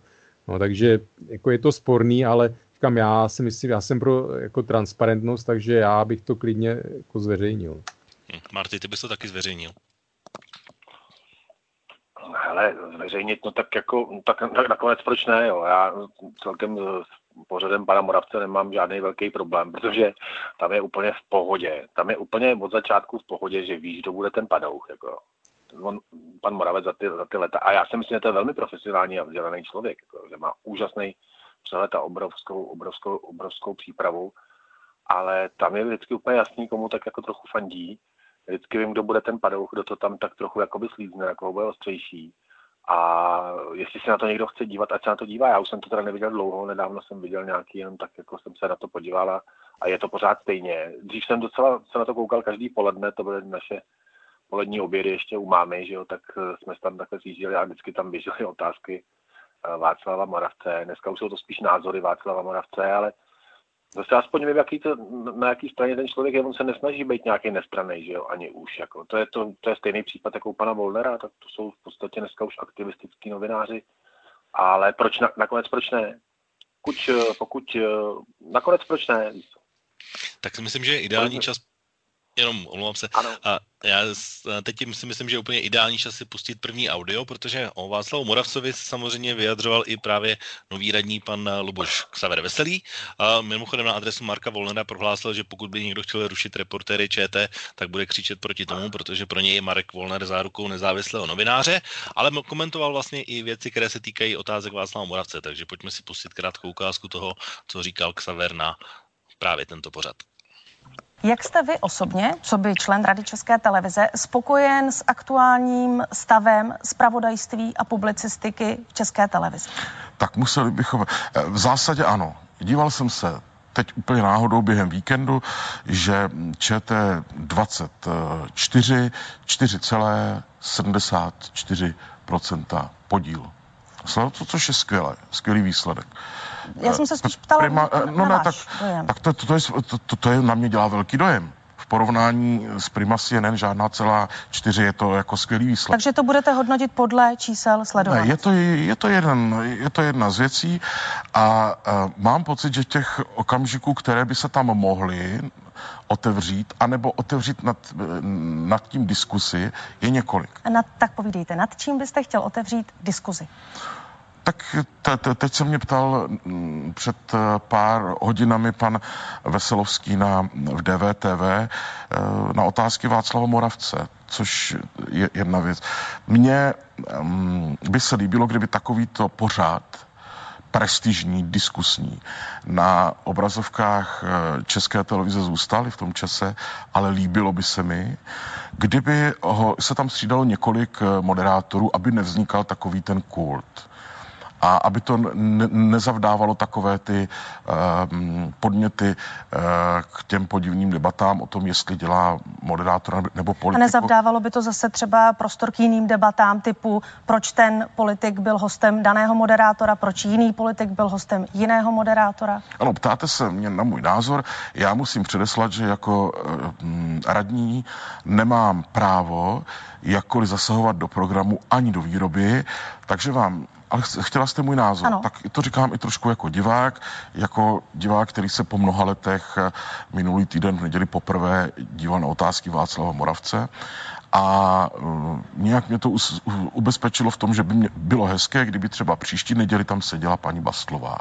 No, takže jako je to sporný, ale říkám, já si myslím, já jsem pro jako transparentnost, takže já bych to klidně jako zveřejnil. Hm, Marty, ty bys to taky zveřejnil hele, zveřejnit, no tak jako, no tak, tak nakonec proč ne, jo. Já celkem s pořadem pana Moravce nemám žádný velký problém, protože tam je úplně v pohodě. Tam je úplně od začátku v pohodě, že víš, kdo bude ten padouch, jako. On, pan Moravec za ty, za ty leta. A já si myslím, že to je velmi profesionální a vzdělaný člověk, jako, že má úžasný přehled a obrovskou, obrovskou, obrovskou přípravu, ale tam je vždycky úplně jasný, komu tak jako trochu fandí vždycky vím, kdo bude ten padouch, kdo to tam tak trochu jakoby slízne, jako bude ostřejší. A jestli se na to někdo chce dívat, ať se na to dívá. Já už jsem to teda neviděl dlouho, nedávno jsem viděl nějaký, jenom tak jako jsem se na to podívala a je to pořád stejně. Dřív jsem docela se na to koukal každý poledne, to byly naše polední obědy ještě u mámy, že jo, tak jsme tam takhle zjížděli a vždycky tam běžely otázky eh, Václava Moravce. Dneska už jsou to spíš názory Václava Moravce, ale Zase aspoň vím, jaký to, na jaký straně ten člověk je, on se nesnaží být nějaký nestraný, že jo, ani už. Jako. To, je to, to je stejný případ jako u pana Volnera, tak to jsou v podstatě dneska už aktivistický novináři. Ale proč na, nakonec proč ne? Pokud, pokud nakonec proč ne? Tak si myslím, že je ideální čas Jenom omlouvám se. Ano. A já teď si myslím, že je úplně ideální čas si pustit první audio, protože o Václavu Moravcovi samozřejmě vyjadřoval i právě nový radní pan Luboš Ksaver Veselý. A mimochodem na adresu Marka Volnera prohlásil, že pokud by někdo chtěl rušit reportéry ČT, tak bude křičet proti tomu, protože pro něj je Marek Volner zárukou nezávislého novináře, ale komentoval vlastně i věci, které se týkají otázek Václava Moravce, takže pojďme si pustit krátkou ukázku toho, co říkal Ksaver na právě tento pořad. Jak jste vy osobně, co by člen Rady České televize, spokojen s aktuálním stavem zpravodajství a publicistiky v České televizi? Tak museli bychom, v zásadě ano. Díval jsem se teď úplně náhodou během víkendu, že ČT 24 4,74% podíl. To, což je skvělé, skvělý výsledek. Já jsem se spíš ptala Prima, na, no, na tak, dojem. tak to, to, to, je, to, to, je na mě dělá velký dojem. V porovnání s Prima CNN žádná celá čtyři je to jako skvělý výsledek. Takže to budete hodnotit podle čísel sledovaných? Ne, je to, je, to jeden, je to jedna z věcí a, a mám pocit, že těch okamžiků, které by se tam mohly otevřít, anebo otevřít nad, nad tím diskusi, je několik. A nad, tak povídejte, nad čím byste chtěl otevřít diskuzi? Tak te, te, teď se mě ptal mm, před eh, pár hodinami pan Veselovský na, v DVTV eh, na otázky Václava Moravce, což je jedna věc. Mně mm, by se líbilo, kdyby takovýto pořád prestižní, diskusní na obrazovkách eh, České televize zůstaly v tom čase, ale líbilo by se mi, kdyby ho, se tam střídalo několik moderátorů, aby nevznikal takový ten kult a aby to ne- nezavdávalo takové ty uh, podněty uh, k těm podivným debatám o tom, jestli dělá moderátor nebo politik. A nezavdávalo by to zase třeba prostor k jiným debatám typu, proč ten politik byl hostem daného moderátora, proč jiný politik byl hostem jiného moderátora? Ano, ptáte se mě na můj názor. Já musím předeslat, že jako uh, radní nemám právo jakkoliv zasahovat do programu ani do výroby, takže vám ale chtěla jste můj názor. Ano. Tak to říkám i trošku jako divák, jako divák, který se po mnoha letech eh, minulý týden v neděli poprvé díval na otázky Václava Moravce. A uh, nějak mě to us, uh, ubezpečilo v tom, že by mě bylo hezké, kdyby třeba příští neděli tam seděla paní Bastlová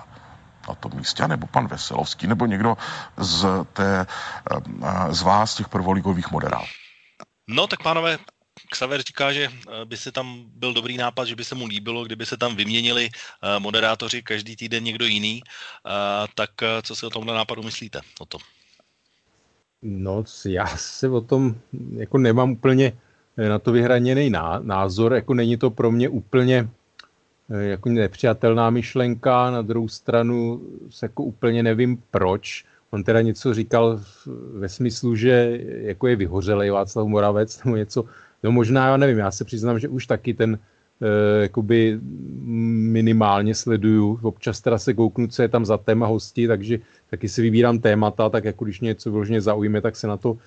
na tom místě, nebo pan Veselovský, nebo někdo z, té, uh, z vás, těch prvoligových moderátorů. No tak pánové, Xaver říká, že eh, by se tam byl dobrý nápad, že by se mu líbilo, kdyby se tam vyměnili eh, moderátoři každý týden někdo jiný. Eh, tak co si o tomhle nápadu myslíte? O tom? No, já se o tom jako nemám úplně na to vyhraněný názor, jako není to pro mě úplně jako nepřijatelná myšlenka, na druhou stranu se jako úplně nevím proč. On teda něco říkal ve smyslu, že jako je vyhořelej Václav Moravec nebo něco No možná, já nevím, já se přiznám, že už taky ten e, jakoby minimálně sleduju. Občas teda se kouknu, co je tam za téma hosti, takže taky si vybírám témata, tak jako když něco vyloženě zaujme, tak se na to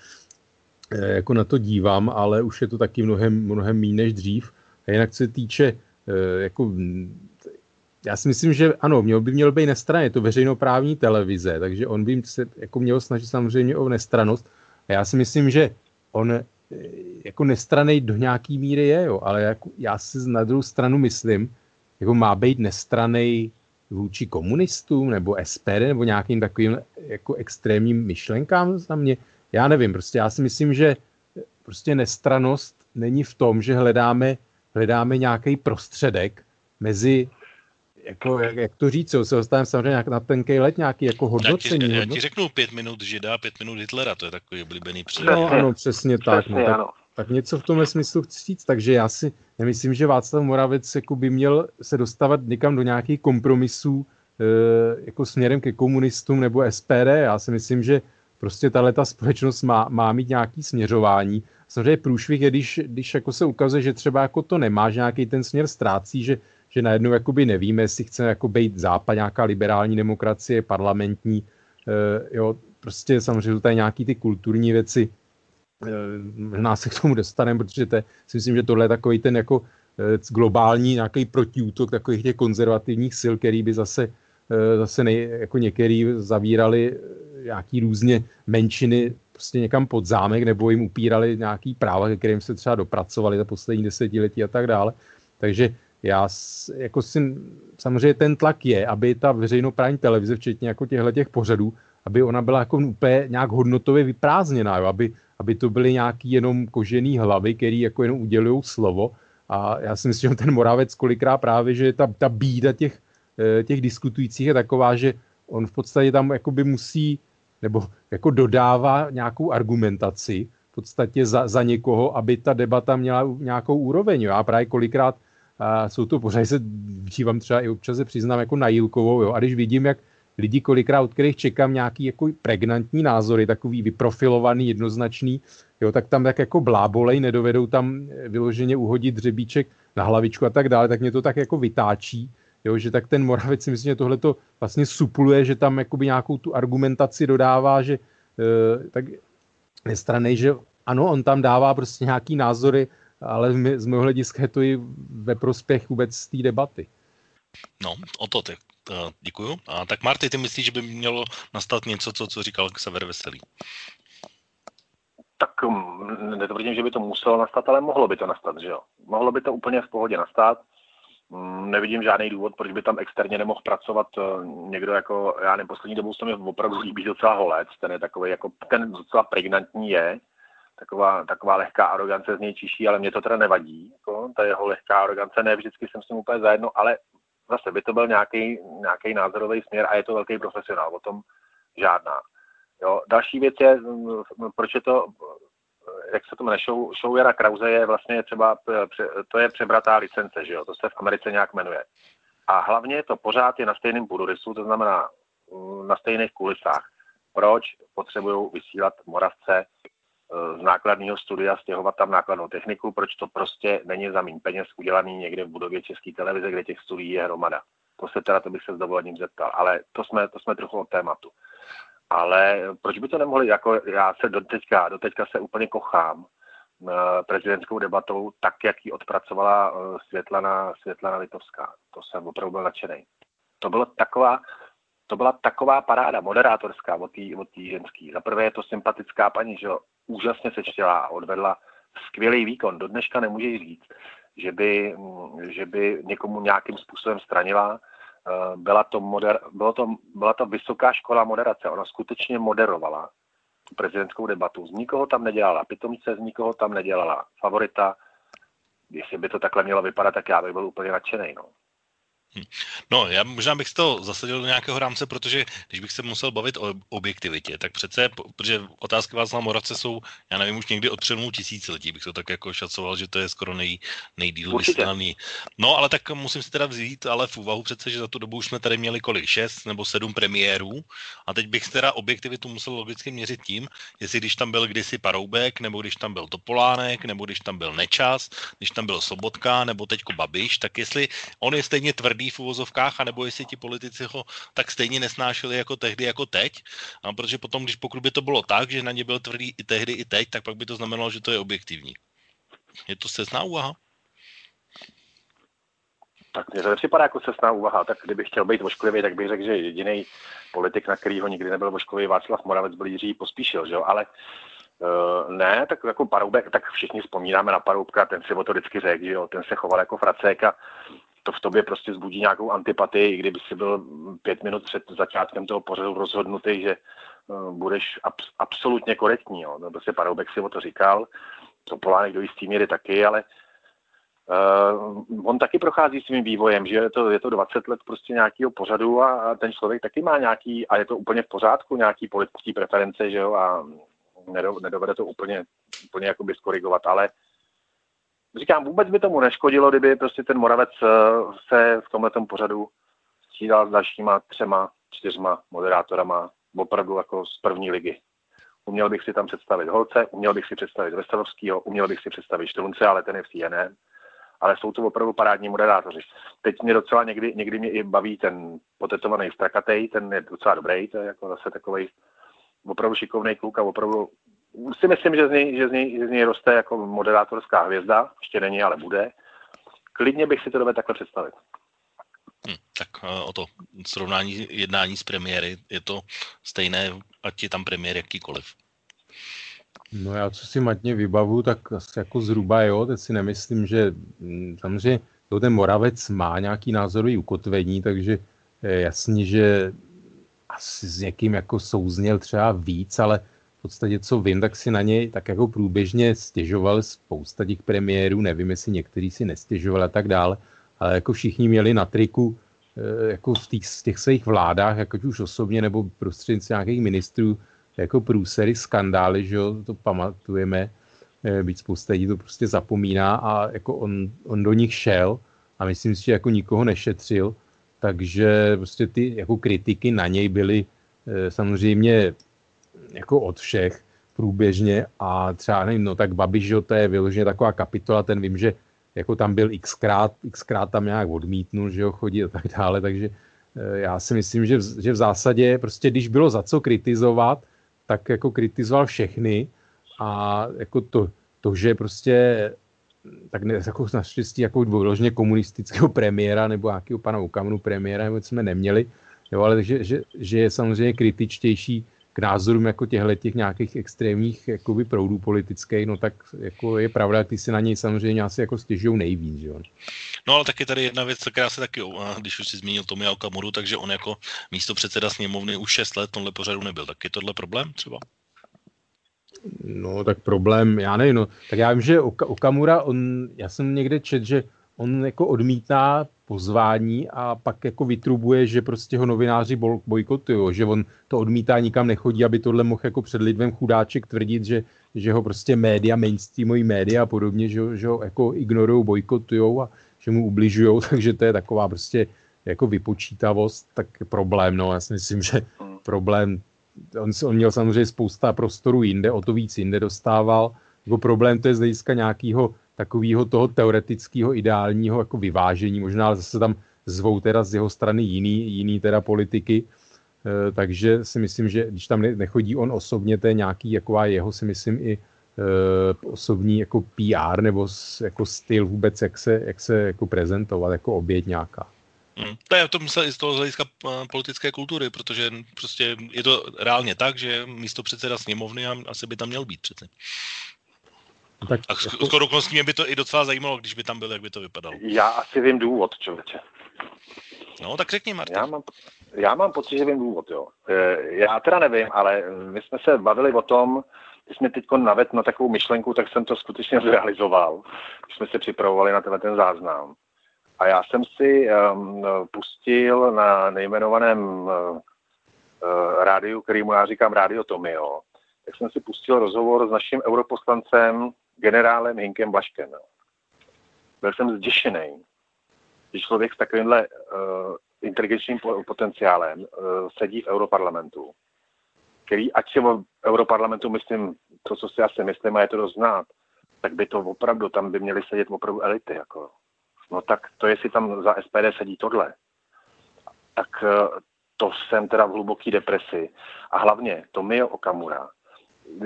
e, jako na to dívám, ale už je to taky mnohem, mnohem méně než dřív. A jinak se týče e, jako já si myslím, že ano, měl by měl být nestraně, to veřejnoprávní televize, takže on by se jako měl snažit samozřejmě o nestranost. A já si myslím, že on jako nestranej do nějaký míry je, jo, ale jako já si na druhou stranu myslím, jako má být nestranej vůči komunistům nebo SPD nebo nějakým takovým jako extrémním myšlenkám za mě. Já nevím, prostě já si myslím, že prostě nestranost není v tom, že hledáme, hledáme nějaký prostředek mezi jako, jak, jak to říct, se dostaneme samozřejmě nějak na tenký let nějaký jako hodnocení. Já ti, já ti řeknu pět minut Žida, pět minut Hitlera, to je takový oblíbený příklad. No ano, přesně tak. Přesně, no, tak, ano. tak něco v tomhle smyslu chci říct, takže já si nemyslím, že Václav Moravec jako by měl se dostávat někam do nějakých kompromisů e, jako směrem ke komunistům nebo SPD. Já si myslím, že prostě tahle ta společnost má, má mít nějaký směřování. Samozřejmě průšvih je, když, když jako se ukazuje, že třeba jako to nemá, že nějaký ten směr ztrácí, že že najednou jakoby nevíme, jestli chce jako být západ, nějaká liberální demokracie, parlamentní, e, jo, prostě samozřejmě jsou tady nějaký ty kulturní věci, e, možná se k tomu dostaneme, protože to, si myslím, že tohle je takový ten jako e, globální nějaký protiútok takových těch konzervativních sil, který by zase, zase nej, jako některý zavírali nějaký různě menšiny prostě někam pod zámek nebo jim upírali nějaký práva, ke kterým se třeba dopracovali za poslední desetiletí a tak dále. Takže já jako si, samozřejmě ten tlak je, aby ta veřejnoprávní televize, včetně jako těchto těch pořadů, aby ona byla jako úplně nějak hodnotově vyprázdněná, jo? Aby, aby to byly nějaký jenom kožený hlavy, který jako jenom udělují slovo. A já si myslím, že ten Moravec kolikrát právě, že ta, ta bída těch, eh, těch diskutujících je taková, že on v podstatě tam jakoby musí, nebo jako dodává nějakou argumentaci v podstatě za, za někoho, aby ta debata měla nějakou úroveň. Jo? A právě kolikrát a jsou to pořád se dívám třeba i občas se přiznám jako na Jílkovou, jo? a když vidím, jak lidi kolikrát, od kterých čekám nějaký jako pregnantní názory, takový vyprofilovaný, jednoznačný, jo, tak tam tak jako blábolej, nedovedou tam vyloženě uhodit dřebíček na hlavičku a tak dále, tak mě to tak jako vytáčí, jo, že tak ten Moravec si myslím, že tohle to vlastně supluje, že tam jakoby nějakou tu argumentaci dodává, že e, tak nestranej, že ano, on tam dává prostě nějaký názory, ale z mého hlediska je to i ve prospěch vůbec té debaty. No, o to ty. Uh, děkuju. A tak Marty, ty myslíš, že by mělo nastat něco, co, co říkal Sever Veselý? Tak um, netvrdím, že by to muselo nastat, ale mohlo by to nastat, že jo. Mohlo by to úplně v pohodě nastat. Um, nevidím žádný důvod, proč by tam externě nemohl pracovat uh, někdo jako, já nevím, poslední dobou se mi opravdu líbí docela holec, ten je takový jako, ten docela pregnantní je, taková, taková lehká arogance z něj čiší, ale mě to teda nevadí. Jako, ta jeho lehká arogance, ne vždycky jsem s ním úplně zajedno, ale zase by to byl nějaký, nějaký názorový směr a je to velký profesionál, o tom žádná. Jo. Další věc je, mm, proč je to, jak se to jmenuje, show, show Jara Krause je vlastně třeba, to je přebratá licence, že jo, to se v Americe nějak jmenuje. A hlavně to pořád je na stejném půdorysu, to znamená mm, na stejných kulisách. Proč potřebují vysílat Moravce z nákladního studia stěhovat tam nákladnou techniku, proč to prostě není za méně peněz udělaný někde v budově České televize, kde těch studií je hromada. To se teda, to bych se s dovolením zeptal, ale to jsme, to jsme trochu od tématu. Ale proč by to nemohli, jako já se do teďka, do teďka se úplně kochám uh, prezidentskou debatou, tak, jak ji odpracovala uh, Světlana, Světlana Litovská. To jsem opravdu byl nadšený. To bylo taková, to byla taková paráda moderátorská od té od ženský. Za prvé je to sympatická paní, že úžasně sečtěla a odvedla skvělý výkon. Do dneška nemůže říct, že by, že by někomu nějakým způsobem stranila. Eh, byla to, moder, bylo to, byla to vysoká škola moderace. Ona skutečně moderovala prezidentskou debatu. Z nikoho tam nedělala pitomce, z nikoho tam nedělala favorita. Jestli by to takhle mělo vypadat, tak já bych byl úplně nadšený. No. Hm. No, já možná bych to zasadil do nějakého rámce, protože když bych se musel bavit o objektivitě, tak přece, protože otázky Václava Moravce jsou, já nevím, už někdy od přelomu tisíciletí, bych to tak jako šacoval, že to je skoro nej, nejdíl vysílaný. No, ale tak musím si teda vzít, ale v úvahu přece, že za tu dobu už jsme tady měli kolik, šest nebo sedm premiérů a teď bych teda objektivitu musel logicky měřit tím, jestli když tam byl kdysi Paroubek, nebo když tam byl Topolánek, nebo když tam byl Nečas, když tam byl Sobotka, nebo teďko Babiš, tak jestli on je stejně tvrdý tvrdý v uvozovkách, anebo jestli ti politici ho tak stejně nesnášeli jako tehdy, jako teď. A protože potom, když pokud by to bylo tak, že na ně byl tvrdý i tehdy, i teď, tak pak by to znamenalo, že to je objektivní. Je to sesná úvaha? Tak mně to nepřipadá jako sesná úvaha. Tak kdybych chtěl být vošklivý, tak bych řekl, že jediný politik, na kterýho nikdy nebyl vošklivý Václav Moravec, byl Jiří Pospíšil, že jo? ale Uh, ne, tak jako Paroubek, tak všichni vzpomínáme na Paroubka, ten si o to vždycky řekl, že jo, ten se choval jako fracek a to v tobě prostě zbudí nějakou antipatii, i kdyby si byl pět minut před začátkem toho pořadu rozhodnutý, že uh, budeš abs- absolutně korektní. Jo. No, prostě Paroubek si o to říkal, to Polánek do jistý míry taky, ale uh, on taky prochází svým vývojem, že je to, je to 20 let prostě nějakého pořadu a, a ten člověk taky má nějaký, a je to úplně v pořádku, nějaký politický preference, že jo, a nedovede to úplně, úplně jakoby skorigovat, ale říkám, vůbec by tomu neškodilo, kdyby prostě ten Moravec eh, se v tomhle pořadu střídal s dalšíma třema, čtyřma moderátorama opravdu jako z první ligy. Uměl bych si tam představit Holce, uměl bych si představit Veselovského, uměl bych si představit Štelunce, ale ten je v CNN. Ale jsou to opravdu parádní moderátoři. Teď mě docela někdy, někdy mě i baví ten potetovaný Strakatej, ten je docela dobrý, to je jako zase takový opravdu šikovný kluk a opravdu si myslím, že z něj, že z něj, že z něj roste jako moderátorská hvězda, ještě není, ale bude. Klidně bych si to dovedl takhle představit. Hmm, tak uh, o to srovnání jednání s premiéry je to stejné, ať je tam premiér jakýkoliv. No já co si matně vybavu, tak asi jako zhruba jo, teď si nemyslím, že mm, samozřejmě to ten Moravec má nějaký názorový ukotvení, takže jasně, že asi s někým jako souzněl třeba víc, ale v podstatě co vím, tak si na něj tak jako průběžně stěžoval spousta těch premiérů, nevím, jestli některý si nestěžoval a tak dále, ale jako všichni měli na triku eh, jako v těch, v těch svých vládách, jako už osobně nebo prostřednictvím nějakých ministrů, jako průsery, skandály, že jo, to pamatujeme, eh, být spousta lidí to prostě zapomíná a jako on, on do nich šel a myslím si, že jako nikoho nešetřil, takže prostě ty jako kritiky na něj byly eh, samozřejmě jako od všech průběžně a třeba nevím, no tak Babiš, to je vyloženě taková kapitola, ten vím, že jako tam byl xkrát, xkrát tam nějak odmítnul, že jo, chodí a tak dále, takže eh, já si myslím, že v, že v zásadě prostě, když bylo za co kritizovat, tak jako kritizoval všechny a jako to, to že prostě tak ne, jako naštěstí jako vyloženě komunistického premiéra nebo nějakého pana Ukamnu premiéra, nebo jsme neměli, jo, ale že, že, že je samozřejmě kritičtější k názorům jako těchto těch nějakých extrémních jakoby proudů politických, no tak jako je pravda, ty si na něj samozřejmě asi jako stěžují nejvíc, jo. No ale taky tady jedna věc, která se taky, když už si zmínil Tomia Okamuru, takže on jako místo předseda sněmovny už 6 let v tomhle pořadu nebyl. Tak je tohle problém třeba? No, tak problém, já nevím, no, tak já vím, že Okamura, on, já jsem někde čet, že on jako odmítá pozvání a pak jako vytrubuje, že prostě ho novináři bojkotují, že on to odmítá, nikam nechodí, aby tohle mohl jako před lidem chudáček tvrdit, že, že ho prostě média, mainstreamový média a podobně, že, že ho jako ignorují, bojkotují a že mu ubližují, takže to je taková prostě jako vypočítavost, tak problém, no, já si myslím, že problém on, on měl samozřejmě spousta prostoru jinde, o to víc jinde dostával. Jako problém to je z hlediska nějakého takového toho teoretického ideálního jako vyvážení. Možná zase tam zvou teda z jeho strany jiný, jiný teda politiky, e, takže si myslím, že když tam nechodí on osobně, to je nějaký jako jeho si myslím i e, osobní jako PR nebo jako styl vůbec, jak se, jak se jako prezentovat jako oběť nějaká. Hmm. To je to musel i z toho hlediska eh, politické kultury, protože prostě je to reálně tak, že místo předseda sněmovny asi by tam měl být přece. Tak a jako... skoro okolností mě by to i docela zajímalo, když by tam byl, jak by to vypadalo. Já asi vím důvod, člověče. No, tak řekni, Martin. Já mám, já mám pocit, že vím důvod, jo. Eh, já teda nevím, ale my jsme se bavili o tom, když jsme teď navet na takovou myšlenku, tak jsem to skutečně zrealizoval, když jsme se připravovali na tenhle ten záznam. A já jsem si um, pustil na nejmenovaném uh, rádiu, kterýmu já říkám Rádio Tomio, tak jsem si pustil rozhovor s naším europoslancem generálem Hinkem Blaškem. Byl jsem zděšený, že člověk s takovýmhle uh, inteligenčním potenciálem uh, sedí v europarlamentu, který, ať si o europarlamentu myslím to, co si asi myslím, a je to znát, tak by to opravdu, tam by měly sedět opravdu elity. Jako. No tak to, jestli tam za SPD sedí tohle, tak eh, to jsem teda v hluboké depresi. A hlavně to mi Okamura,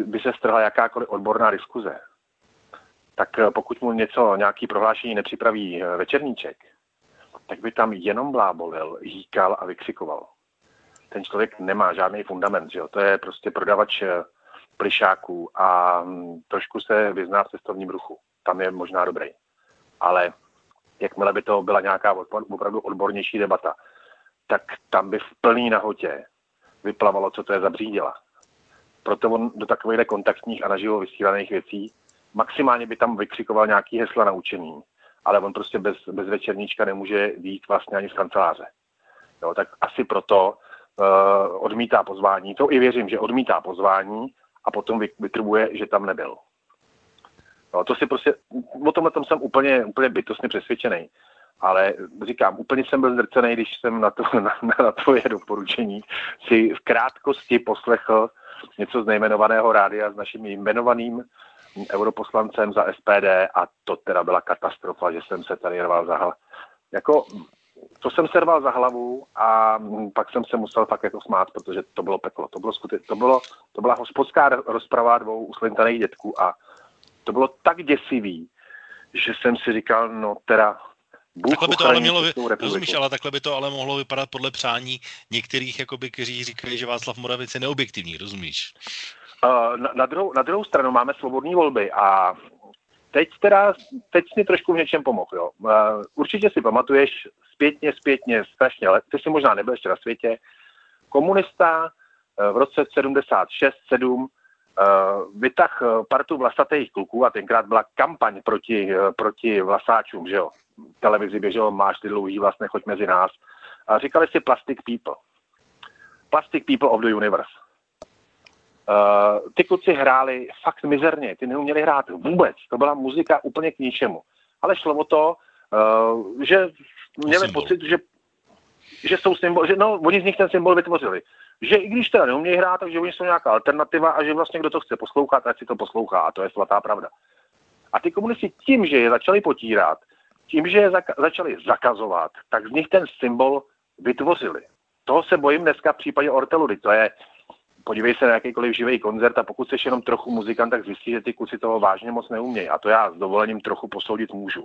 by se strhla jakákoliv odborná diskuze, tak eh, pokud mu něco, nějaký prohlášení nepřipraví eh, večerníček, tak by tam jenom blábolil, hýkal a vykřikoval. Ten člověk nemá žádný fundament, že jo? to je prostě prodavač plišáků a hm, trošku se vyzná v cestovním ruchu. Tam je možná dobrý. Ale jakmile by to byla nějaká opravdu odbornější debata, tak tam by v plný nahotě vyplavalo, co to je za břídila. Proto on do takových kontaktních a naživo vysílaných věcí maximálně by tam vykřikoval nějaký hesla naučený, ale on prostě bez, bez večerníčka nemůže být vlastně ani z kanceláře. Jo, tak asi proto uh, odmítá pozvání. To i věřím, že odmítá pozvání a potom vytrubuje, že tam nebyl. No, to si prostě, o tomhle tom jsem úplně, úplně bytostně přesvědčený. Ale říkám, úplně jsem byl zdrcený, když jsem na, to, na, na tvoje doporučení si v krátkosti poslechl něco z nejmenovaného rádia s naším jmenovaným europoslancem za SPD a to teda byla katastrofa, že jsem se tady rval za hlavu. Jako, to jsem se rval za hlavu a pak jsem se musel fakt jako smát, protože to bylo peklo. To, bylo skutečně, to, bylo, to byla hospodská rozprava dvou uslintaných dětků a to bylo tak děsivý, že jsem si říkal, no teda Bůh takhle by to ale mělo, rozumíš, ale takhle by to ale mohlo vypadat podle přání některých, jakoby, kteří říkají, že Václav Moravic je neobjektivní, rozumíš? Na, druhou, na druhou stranu máme svobodné volby a teď teda, teď si trošku v něčem pomohl, jo. Určitě si pamatuješ zpětně, zpětně, strašně, ale ty si možná nebyl ještě na světě. Komunista uh, v roce 76, 7 uh, vytah partu vlasatých kluků a tenkrát byla kampaň proti, proti vlasáčům, že jo. V televizi běželo, máš ty dlouhý vlas, nechoď mezi nás. A říkali si Plastic People. Plastic People of the Universe. Uh, ty kluci hráli fakt mizerně, ty neuměli hrát vůbec, to byla muzika úplně k ničemu. Ale šlo o to, uh, že měli symbol. pocit, že, že jsou symbol, že no, oni z nich ten symbol vytvořili. Že i když teda neumějí hrát, takže oni jsou nějaká alternativa a že vlastně kdo to chce poslouchat, tak si to poslouchá a to je svatá pravda. A ty komunisti tím, že je začali potírat, tím, že je zaka- začali zakazovat, tak z nich ten symbol vytvořili. Toho se bojím dneska v případě Orteludy. To je, podívej se na jakýkoliv živý koncert a pokud jsi jenom trochu muzikant, tak zjistíš, že ty kusy toho vážně moc neumějí. A to já s dovolením trochu posoudit můžu.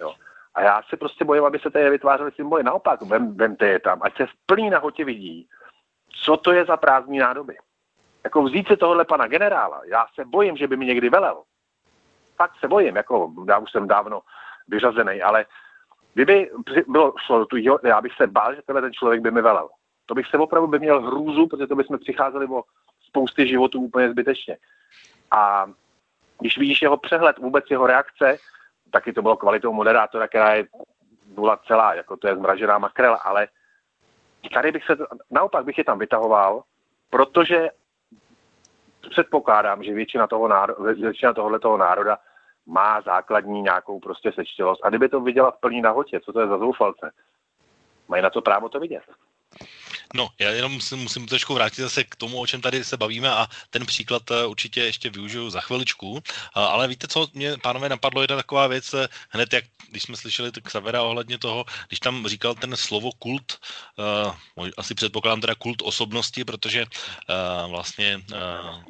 Jo. A já se prostě bojím, aby se tady vytvářely symboly. Naopak, vem, vemte je tam, ať se v plný nahotě vidí, co to je za prázdní nádoby. Jako vzít se tohohle pana generála, já se bojím, že by mi někdy velel. Fakt se bojím, jako já už jsem dávno vyřazený, ale kdyby bylo šlo tu, já bych se bál, že tenhle ten člověk by mi velel. To bych se opravdu by měl hrůzu, protože to bychom přicházeli o spousty životů úplně zbytečně. A když vidíš jeho přehled, vůbec jeho reakce, taky to bylo kvalitou moderátora, která je byla celá, jako to je zmražená makrela, ale tady bych se, naopak bych je tam vytahoval, protože předpokládám, že většina, toho náro, většina tohoto národa má základní nějakou prostě sečtělost. A kdyby to viděla v plný nahotě, co to je za zoufalce, mají na to právo to vidět. No, já jenom musím, musím trošku vrátit zase k tomu, o čem tady se bavíme a ten příklad eh, určitě ještě využiju za chviličku. Ale víte, co mě, pánové, napadlo jedna taková věc, eh, hned jak, když jsme slyšeli Xavera ohledně toho, když tam říkal ten slovo kult, asi předpokládám teda kult osobnosti, protože vlastně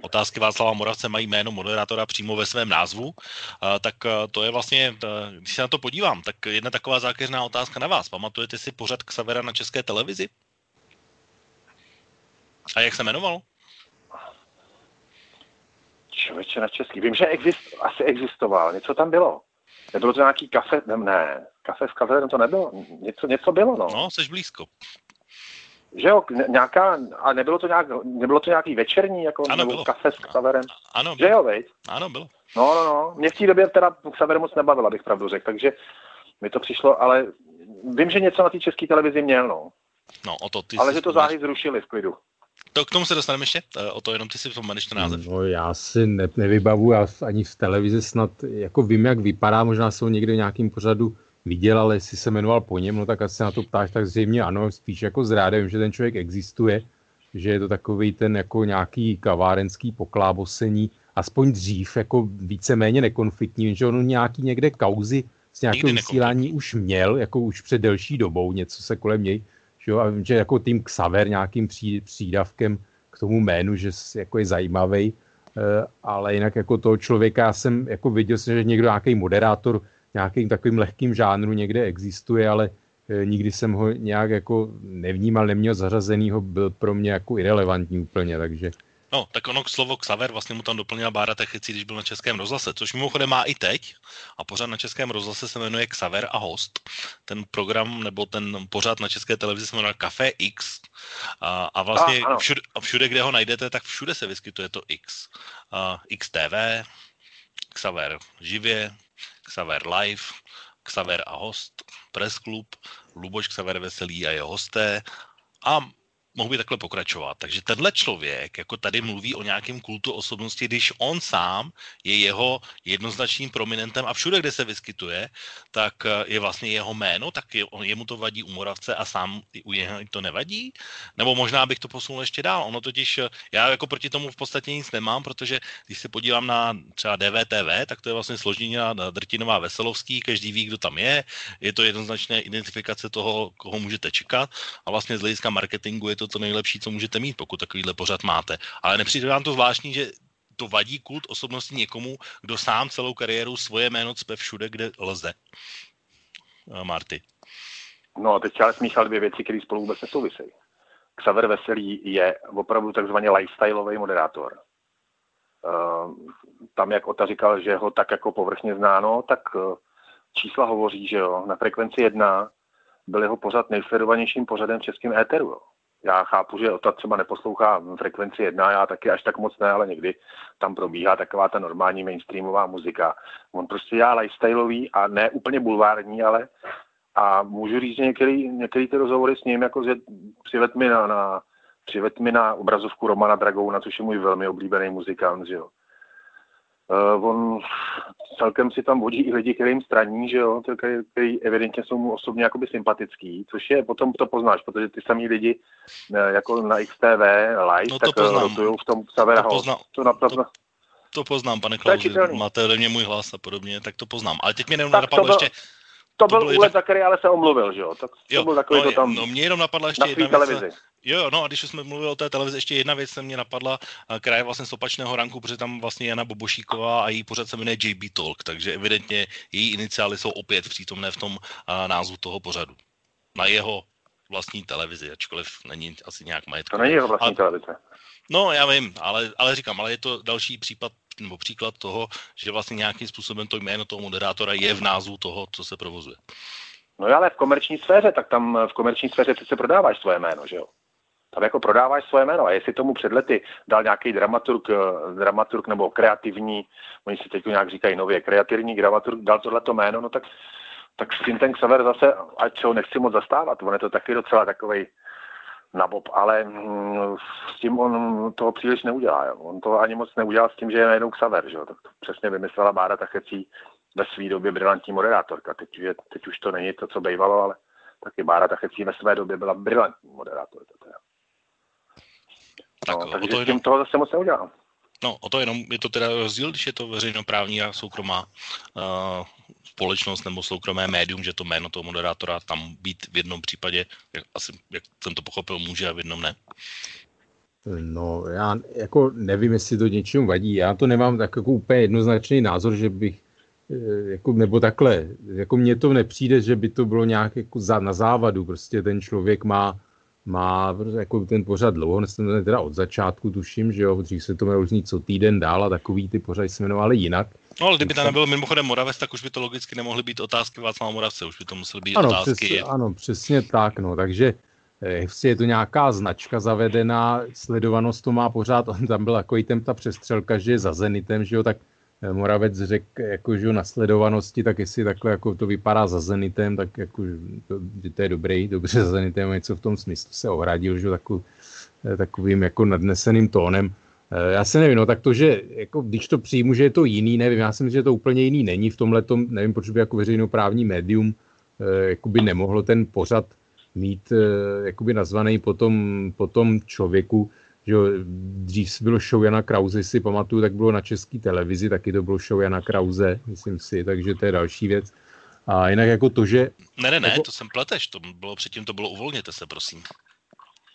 otázky Václava Moravce mají jméno moderátora přímo ve svém názvu, tak to je vlastně, když se na to podívám, tak jedna taková zákeřná otázka na vás. Pamatujete si pořad Xavera na české televizi? A jak se jmenoval? Člověče na český. Vím, že exist, asi existoval. Něco tam bylo. Nebylo to nějaký kafe? Ne, ne. kafe s kafe to nebylo. Něco, něco bylo, no. No, jsi blízko. Že jo, nějaká, a nebylo to, nějak, nebylo to nějaký večerní, jako ano, nebo bylo. kafe s kaverem? Ano, bylo. Že jo, veď? Ano, bylo. No, no, no. Mě v té době teda Xaver moc nebavil, abych pravdu řekl, takže mi to přišlo, ale vím, že něco na té české televizi měl, no. No, o to ty ale že to záhy zrušili v klidu. To k tomu se dostaneme ještě, eh, o to jenom ty si vzpomeneš ten název. No já si ne, nevybavu, já ani v televizi snad, jako vím, jak vypadá, možná jsem ho někde v nějakým pořadu viděl, ale jestli se jmenoval po něm, no tak asi se na to ptáš, tak zřejmě ano, spíš jako zráda, vím, že ten člověk existuje, že je to takový ten jako nějaký kavárenský poklábosení, aspoň dřív jako víceméně nekonfliktní, že on nějaký někde kauzy z nějakého vysílání už měl, jako už před delší dobou, něco se kolem něj že, jo? A vím, že jako tým Xaver nějakým pří, přídavkem k tomu jménu, že jako je zajímavý, eh, ale jinak jako toho člověka já jsem jako viděl, že někdo nějaký moderátor nějakým takovým lehkým žánru někde existuje, ale eh, nikdy jsem ho nějak jako nevnímal, neměl zařazenýho, byl pro mě jako irrelevantní úplně, takže No, tak ono slovo Xaver vlastně mu tam doplnila Bára Techici, když byl na Českém rozhlase, což mimochodem má i teď. A pořád na Českém rozhlase se jmenuje Xaver a host. Ten program nebo ten pořád na České televizi se jmenuje Café X. A, a vlastně a, všude, a všude, kde ho najdete, tak všude se vyskytuje to X. A, XTV, Xaver živě, Xaver live, Xaver a host, Press Club, Luboš Xaver Veselý a jeho hosté a mohl by takhle pokračovat. Takže tenhle člověk jako tady mluví o nějakém kultu osobnosti, když on sám je jeho jednoznačným prominentem a všude, kde se vyskytuje, tak eh, je vlastně jeho jméno, tak je, jemu to vadí u Moravce a sám u něho to nevadí? Nebo možná bych to posunul ještě dál. Ono totiž, eh, já jako proti tomu v podstatě nic nemám, protože když se podívám na třeba DVTV, tak to je vlastně složenina Drtinová Veselovský, každý ví, kdo tam je, je to jednoznačné identifikace toho, koho můžete čekat a vlastně z hlediska marketingu je to to nejlepší, co můžete mít, pokud takovýhle pořad máte. Ale nepřijde vám to zvláštní, že to vadí kult osobnosti někomu, kdo sám celou kariéru svoje jméno cpe všude, kde lze. Eh, Marty. No a teď ale smíchal dvě věci, které spolu vůbec nesouvisejí. Xaver Veselý je opravdu takzvaně lifestyleový moderátor. tam, jak Ota říkal, že ho tak jako povrchně znáno, tak čísla hovoří, že jo, na frekvenci 1 byl jeho pořad nejsledovanějším pořadem v českém éteru. Jo. Já chápu, že Ota třeba neposlouchá frekvenci 1, já taky až tak moc ne, ale někdy tam probíhá taková ta normální mainstreamová muzika. On prostě dělá lifestyleový a ne úplně bulvární, ale a můžu říct, že některý, některý ty rozhovory s ním, jako že přived mi na, na, přived mi na obrazovku Romana Dragouna, což je můj velmi oblíbený muzikant, že jo. Uh, on celkem si tam vodí i lidi, kterým straní, že jo, který, který evidentně jsou mu osobně jakoby sympatický, což je, potom to poznáš, protože ty samý lidi uh, jako na XTV live, no tak poznám. rotujou v tom Savera to, poznám. to, to, to poznám, pane Klausi, máte ode mě můj hlas a podobně, tak to poznám. Ale teď mě jenom napadlo ještě, to, byl úlet, jedna... za který ale se omluvil, že jo? Tak jo, to byl takový no, to tam no, mě jenom napadla ještě na jedna televizi. věc. Jo, no a když jsme mluvili o té televizi, ještě jedna věc se mě napadla, která je vlastně z opačného ranku, protože tam vlastně Jana Bobošíková a její pořad se jmenuje JB Talk, takže evidentně její iniciály jsou opět přítomné v tom uh, názvu toho pořadu. Na jeho vlastní televizi, ačkoliv není asi nějak majetkový. To není jeho vlastní ale, televize. No, já vím, ale, ale říkám, ale je to další případ nebo příklad toho, že vlastně nějakým způsobem to jméno toho moderátora je v názvu toho, co se provozuje. No ale v komerční sféře, tak tam v komerční sféře se prodáváš svoje jméno, že jo? Tam jako prodáváš svoje jméno a jestli tomu před lety dal nějaký dramaturg, eh, dramaturg nebo kreativní, oni si teď nějak říkají nově, kreativní dramaturg dal tohleto jméno, no tak, tak s tím ten Xaver zase, ať ho nechci moc zastávat, on je to taky docela takový na bob, ale mm, s tím on toho příliš neudělá. Jo. On to ani moc neudělal s tím, že je najednou Xaver. Že jo. Tak to přesně vymyslela Bára Tachecí ve své době brilantní moderátorka. Teď, je, teď už to není to, co bývalo, ale taky Bára Tachecí ve své době byla brilantní moderátorka. Teda. Tak, no, takže to s tím toho zase moc neudělal. No, o to jenom je to teda rozdíl, když je to veřejnoprávní a soukromá uh, společnost nebo soukromé médium, že to jméno toho moderátora tam být v jednom případě, jak, asi, jak jsem to pochopil, může a v jednom ne. No, já jako nevím, jestli to něčemu vadí. Já to nemám tak jako úplně jednoznačný názor, že bych eh, jako, nebo takhle, jako mně to nepřijde, že by to bylo nějak jako za, na závadu, prostě ten člověk má má jako ten pořad dlouho, teda od začátku tuším, že jo, dřív se to mělo různý co týden dál a takový ty pořady se jmenovaly jinak. No ale kdyby tam nebyl mimochodem Moravec, tak už by to logicky nemohly být otázky Václava Moravce, už by to musely být ano, otázky. Přes, ano, přesně tak, no, takže eh, je to nějaká značka zavedená, sledovanost to má pořád, on tam byl jako i ten ta přestřelka, že je za Zenitem, že jo, tak Moravec řekl jako, že na sledovanosti, tak jestli takhle jako to vypadá za Zenitem, tak jako, to, to je dobrý, dobře za Zenitem, něco v tom smyslu se ohradil, že takový, eh, takovým jako nadneseným tónem. Eh, já se nevím, no tak to, že jako, když to přijmu, že je to jiný, nevím, já si myslím, že to úplně jiný není v tomhle, nevím, proč by jako veřejnoprávní médium jakoby nemohlo ten pořad mít jakoby nazvaný potom, potom člověku, že jo, dřív bylo show Jana Krause, si pamatuju, tak bylo na české televizi, taky to bylo show Jana Krause, myslím si, takže to je další věc. A jinak jako to, že... Ne, ne, ne, jako... to jsem pleteš, to bylo předtím, to bylo uvolněte se, prosím.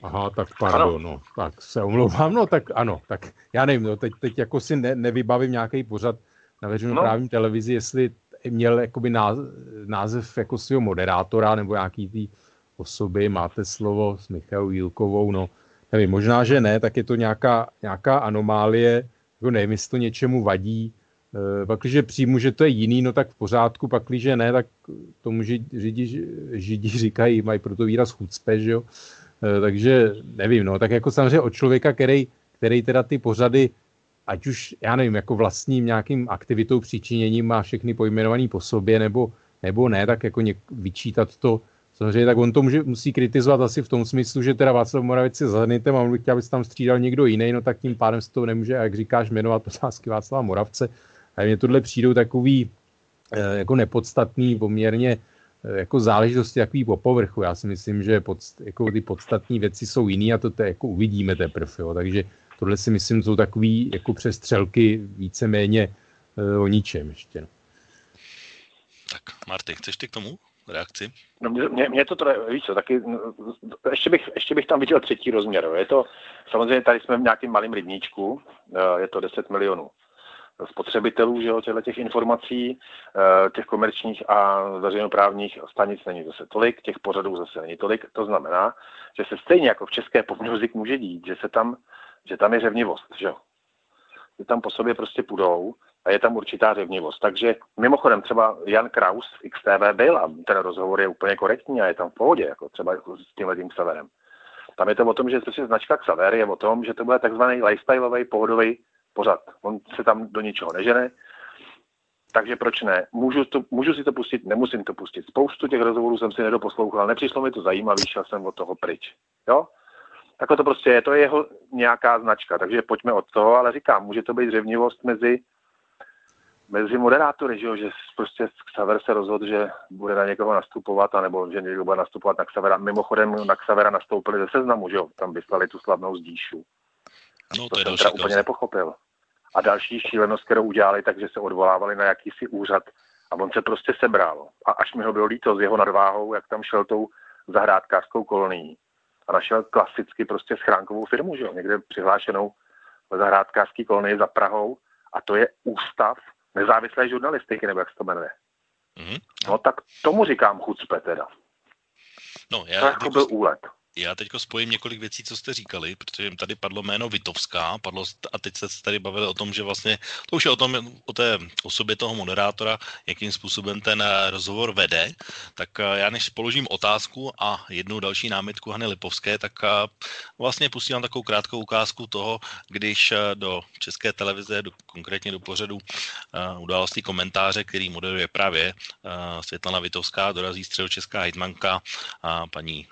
Aha, tak pardon, no, tak se omlouvám, no tak ano, tak já nevím, no, teď, teď jako si ne, nevybavím nějaký pořad na veřejnoprávní no. televizi, jestli měl jakoby název, název jako svého moderátora nebo nějaký tý osoby, máte slovo s Michalou Jílkovou, no, nevím, možná, že ne, tak je to nějaká, nějaká anomálie, jako nevím, jestli to něčemu vadí, e, pak, když přijmu, že to je jiný, no tak v pořádku, pak, když ne, tak tomu židi, židi říkají, mají proto výraz chucpe, že jo? E, takže nevím, no, tak jako samozřejmě od člověka, který, který teda ty pořady, ať už, já nevím, jako vlastním nějakým aktivitou, přičiněním má všechny pojmenovaný po sobě, nebo, nebo ne, tak jako něk, vyčítat to, Samozřejmě, tak on to může, musí kritizovat asi v tom smyslu, že teda Václav Moravec je zanitem a on by chtěl, aby se tam střídal někdo jiný, no tak tím pádem se to nemůže, jak říkáš, jmenovat otázky Václava Moravce. A mně tohle přijdou takový eh, jako nepodstatný poměrně eh, jako záležitosti takový po povrchu. Já si myslím, že pod, jako ty podstatní věci jsou jiný a to te, jako uvidíme teprve. Jo. Takže tohle si myslím, jsou takový jako přestřelky víceméně e, o ničem ještě. No. Tak Marty, chceš ty k tomu? Reakci? No mě, mě to teda, víš co, taky, no, ještě bych, ještě bych tam viděl třetí rozměr. Je to, samozřejmě tady jsme v nějakém malém rybníčku, eh, je to 10 milionů spotřebitelů, že jo, těch informací, eh, těch komerčních a veřejnoprávních stanic není zase tolik, těch pořadů zase není tolik. To znamená, že se stejně jako v české pop music může dít, že se tam, že tam je řevnivost, že jo. že tam po sobě prostě půjdou a je tam určitá řevnivost. Takže mimochodem třeba Jan Kraus v XTV byl a ten rozhovor je úplně korektní a je tam v pohodě, jako třeba s tímhle tím Xaverem. Tam je to o tom, že prostě značka Xaver je o tom, že to bude takzvaný lifestyleový pohodový pořad. On se tam do ničeho nežene, takže proč ne? Můžu, to, můžu si to pustit, nemusím to pustit. Spoustu těch rozhovorů jsem si nedoposlouchal, nepřišlo mi to zajímavý, šel jsem od toho pryč. Jo? Takhle to prostě je, to je jeho nějaká značka, takže pojďme od toho, ale říkám, může to být řevnivost mezi mezi moderátory, že, jo, že prostě Xaver se rozhodl, že bude na někoho nastupovat, anebo že někdo bude nastupovat na Xavera. Mimochodem na Xavera nastoupili ze seznamu, že jo, tam vyslali tu slavnou zdíšu. No, to, to je jsem teda úplně nepochopil. A další šílenost, kterou udělali, takže se odvolávali na jakýsi úřad a on se prostě sebral. A až mi ho bylo líto s jeho nadváhou, jak tam šel tou zahrádkářskou kolonií a našel klasicky prostě schránkovou firmu, že jo, někde přihlášenou zahrádkářský kolonii za Prahou a to je ústav nezávislé žurnalistiky, nebo jak se to jmenuje. Mm-hmm. No tak tomu říkám chucpe teda. No, já to jako byl úlet. Já teď spojím několik věcí, co jste říkali, protože tady padlo jméno Vitovská, padlo, a teď se tady bavili o tom, že vlastně, to už je o tom, o té osobě toho moderátora, jakým způsobem ten eh, rozhovor vede, tak eh, já než položím otázku a jednu další námitku Hany Lipovské, tak eh, vlastně pustím takovou krátkou ukázku toho, když do české televize, do, konkrétně do pořadu událostí komentáře, který moderuje právě Světlana Vitovská, dorazí středočeská hejtmanka paní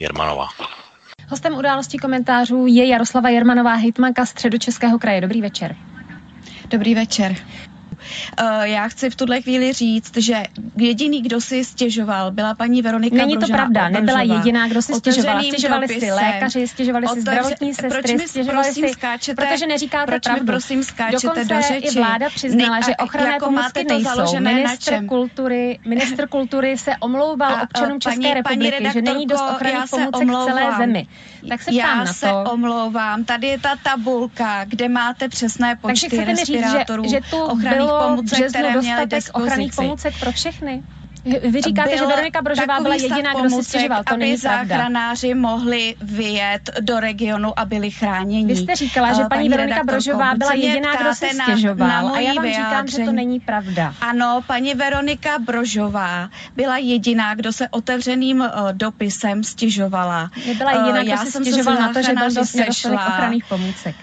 Jerma. Hostem událostí komentářů je Jaroslava Jermanová, hejtmanka Středočeského kraje. Dobrý večer. Dobrý večer. Eh, já chci v tuhle chvíli říct, že jediný, kdo si stěžoval, byla paní Veronika Není to Brožná pravda, nebyla jediná, kdo si stěžovala. Stěžovali si lékaři, stěžovali si zdravotní sestry, proč mi, stěžovali prosím, si, skáčete, protože neříkáte proč pravdu. Mi, prosím, skáčete Dokonce do řeči. i vláda přiznala, ne, že ochranné jako pomůcky nejsou. Ministr kultury, ministr kultury se omlouval a, občanům paní, České republiky, paní že není dost ochranných pomůcek v celé zemi. Tak se já na to. se omlouvám. Tady je ta tabulka, kde máte přesné počty Takže respirátorů, říct, že, že tu ochranných pomůcek, které měly dostatek ochranných pomůcek pro všechny? Vy říkáte, že Veronika Brožová byla jediná, kdo si stěžoval. To aby není záchranáři mohli vyjet do regionu a byli chráněni. Vy jste říkala, že paní, paní Veronika Brožová byla jediná, kdo si stěžoval. Na, na a já vám vyjádření. říkám, že to není pravda. Ano, paní Veronika Brožová byla jediná, kdo se otevřeným uh, dopisem stěžovala. Nebyla jediná, kdo uh, si stěžoval na to, že byl dost ochranných pomůcek.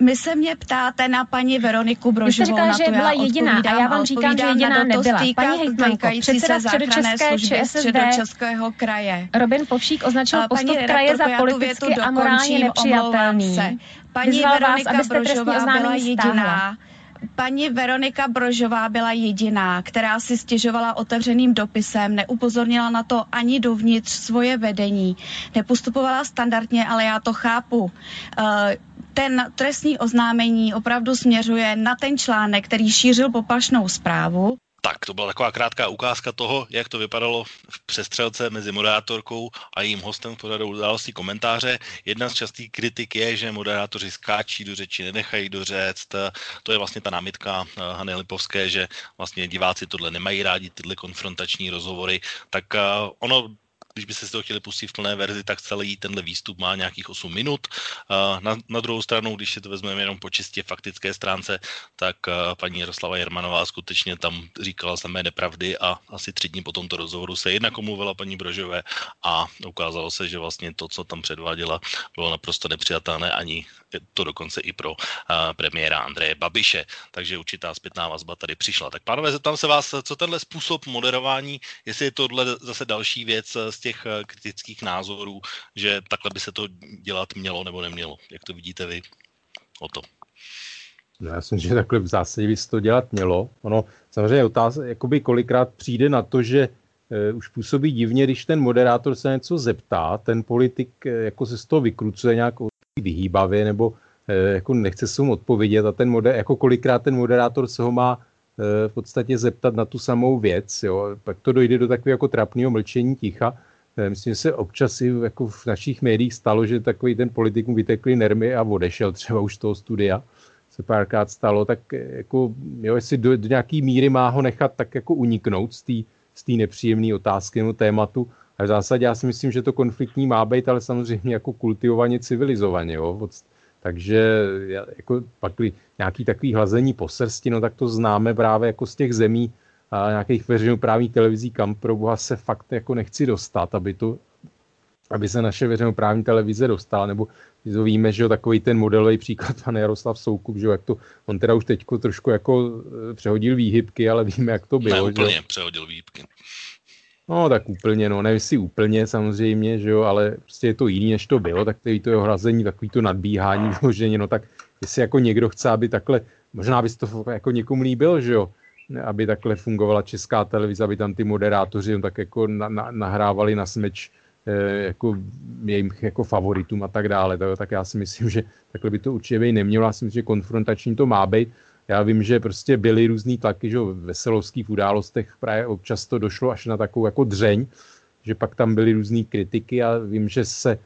My se mě ptáte na paní Veroniku Brožovou. Vy jste říkala, na že byla jediná a já vám říkám, že jediná nebyla. Paní hejtmanko, předseda středočeské ČSSD Českého kraje. Robin Povšík označil postup kraje za politicky a morálně nepřijatelný. Paní Vyzval Veronika vás, Brožová byla jediná, Paní Veronika Brožová byla jediná, která si stěžovala otevřeným dopisem, neupozornila na to ani dovnitř svoje vedení, nepostupovala standardně, ale já to chápu. Eh, ten trestní oznámení opravdu směřuje na ten článek, který šířil poplašnou zprávu. Tak, to byla taková krátká ukázka toho, jak to vypadalo v přestřelce mezi moderátorkou a jejím hostem v pořadu událostí komentáře. Jedna z častých kritik je, že moderátoři skáčí do řeči, nenechají dořect. To je vlastně ta námitka eh, Hany Lipovské, že vlastně diváci tohle nemají rádi, tyhle konfrontační rozhovory. Tak eh, ono když byste si to chtěli pustit v plné verzi, tak celý tenhle výstup má nějakých 8 minut. Na, na druhou stranu, když si to vezmeme jenom po čistě faktické stránce, tak paní Jaroslava Jermanová skutečně tam říkala samé nepravdy a asi tři dní po tomto rozhovoru se jednak omluvila paní Brožové a ukázalo se, že vlastně to, co tam předváděla, bylo naprosto nepřijatelné ani to dokonce i pro premiéra Andreje Babiše. Takže určitá zpětná vazba tady přišla. Tak pánové, zeptám se vás, co tenhle způsob moderování, jestli je tohle zase další věc z těch eh, kritických názorů, že takhle by se to dělat mělo nebo nemělo. Jak to vidíte vy o to? No, já myslím, že takhle v zásadě by se to dělat mělo. Ono samozřejmě otázka, jakoby kolikrát přijde na to, že e, už působí divně, když ten moderátor se něco zeptá, ten politik e, jako se z toho vykrucuje nějak vyhýbavě nebo e, jako nechce se mu odpovědět a ten moder, jako kolikrát ten moderátor se ho má e, v podstatě zeptat na tu samou věc, jo. pak to dojde do takového jako trapného mlčení ticha Eh, myslím, že se občas i jako v našich médiích stalo, že takový ten politik mu vytekli nermy a odešel třeba už z toho studia. Se párkrát stalo, tak eh, jako, jo, jestli do, do nějaký míry má ho nechat tak jako uniknout z té z nepříjemné otázky nebo tématu. A v zásadě já si myslím, že to konfliktní má být, ale samozřejmě jako kultivovaně civilizovaně. Jo. Takže jako pak nějaký takový hlazení po srsti, no tak to známe právě jako z těch zemí a nějakých veřejnoprávních televizí, kam pro boha se fakt jako nechci dostat, aby to, aby se naše veřejnoprávní televize dostala, nebo to víme, že jo, takový ten modelový příklad pan Jaroslav Soukup, že jo, jak to, on teda už teďko trošku jako eh, přehodil výhybky, ale víme, jak to bylo. Ne, úplně že? přehodil výhybky. No tak úplně, no nevím jestli úplně samozřejmě, že jo, ale prostě je to jiný, než to bylo, tak to, to jeho hrazení, takový to nadbíhání vyloženě, no tak jestli jako někdo chce, aby takhle, možná by to jako někomu líbil, že jo, aby takhle fungovala česká televize, aby tam ty moderátoři no, tak jako na, na, nahrávali na smeč eh, jako jejím jako favoritům a tak dále, tak, tak já si myslím, že takhle by to určitě být nemělo, já si myslím, že konfrontační to má být, já vím, že prostě byly různý tlaky, že v veselovských událostech právě občas to došlo až na takovou jako dřeň, že pak tam byly různé kritiky a vím, že se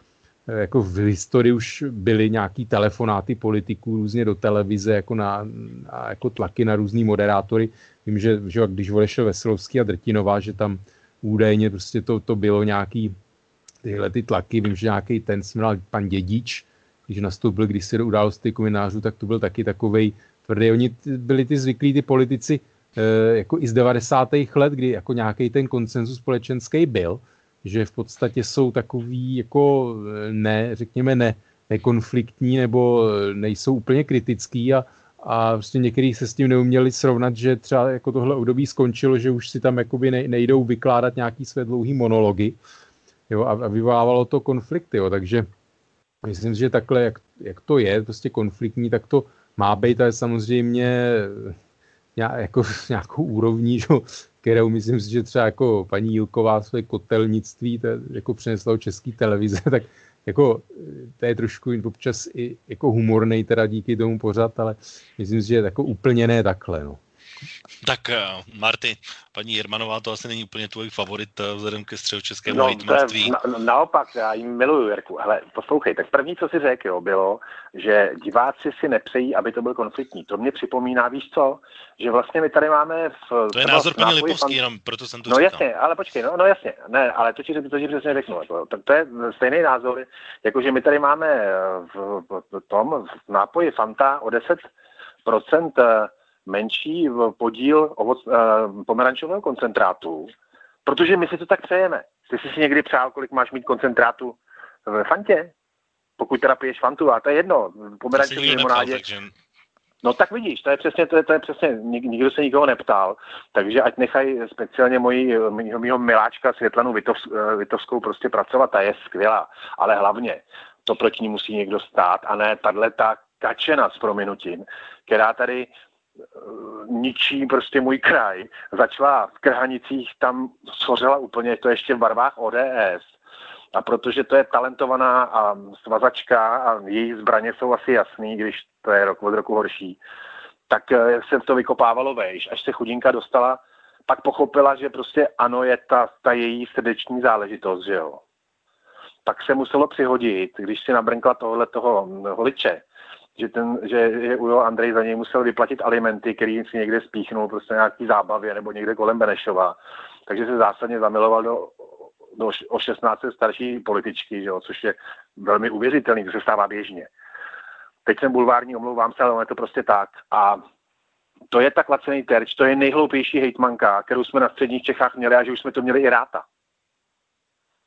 eh, jako v historii už byly nějaký telefonáty politiků různě do televize, jako, na, na jako tlaky na různý moderátory. Vím, že, že když odešel Veselovský a Drtinová, že tam údajně prostě to, to bylo nějaký tyhle ty tlaky. Vím, že nějaký ten směl pan Dědič, když nastoupil když se do události kominářů, tak to byl taky takovej tvrdý. Oni byli ty zvyklí, ty politici, eh, jako i z 90. let, kdy jako nějaký ten konsenzus společenský byl, že v podstatě jsou takový jako eh, ne, řekněme ne, nekonfliktní nebo eh, nejsou úplně kritický a, a prostě někteří se s tím neuměli srovnat, že třeba jako tohle období skončilo, že už si tam jakoby nejdou vykládat nějaký své dlouhý monology jo, a, a vyvolávalo to konflikty, jo, takže myslím, že takhle, jak, jak to je, prostě konfliktní, tak to má být, ale samozřejmě jako nějakou úrovní, že, kterou myslím si, že třeba jako paní Jilková své kotelnictví to jako přinesla český televize, tak jako to je trošku občas i jako humornej teda díky tomu pořad, ale myslím si, že jako úplně ne takhle, no. Tak eh, Marty, paní Jermanová to asi není úplně tvůj favorit eh, vzhledem ke středočeskému no, hejtmanství. Na, naopak, já jim miluju, Jirku. Hele, poslouchej, tak první, co si řekl, jo, bylo, že diváci si nepřejí, aby to byl konfliktní. To mě připomíná, víš co, že vlastně my tady máme v... To je názor paní Lipovský, fan... jenom proto jsem to No říkal. jasně, ale počkej, no, no jasně, ne, ale to ti, to ti přesně řeknu. Jako, tak to je stejný názor, jako že my tady máme v, v, v tom, v nápoji Fanta o 10% menší podíl ovoc, uh, pomerančového koncentrátu, protože my si to tak přejeme. Ty jsi si někdy přál, kolik máš mít koncentrátu v fantě? Pokud teda piješ fantu, a to je jedno, pomerančové limonádě. Takže... No tak vidíš, to je přesně, to je, to je přesně, nik, nikdo se nikoho neptal, takže ať nechají speciálně moji, mýho, mýho miláčka Světlanu Vitovs, eh, Vitovskou prostě pracovat, ta je skvělá, ale hlavně to proti ní musí někdo stát a ne tahle ta kačena s prominutím, která tady ničí prostě můj kraj. Začala v Krhanicích, tam schořela úplně, to ještě v barvách ODS. A protože to je talentovaná a svazačka a její zbraně jsou asi jasný, když to je rok od roku horší, tak eh, se to vykopávalo vejš, až se chudinka dostala, pak pochopila, že prostě ano, je ta, ta její srdeční záležitost, že jo. Pak se muselo přihodit, když si nabrnkla tohle toho holiče, že, ten, že, že Ujo Andrej za něj musel vyplatit alimenty, který si někde spíchnul prostě nějaký zábavě nebo někde kolem Benešova. Takže se zásadně zamiloval do, do o 16 starší političky, že jo, což je velmi uvěřitelný, to se stává běžně. Teď jsem bulvární, omlouvám se, ale je to prostě tak. A to je tak lacený terč, to je nejhloupější hejtmanka, kterou jsme na středních Čechách měli a že už jsme to měli i ráta.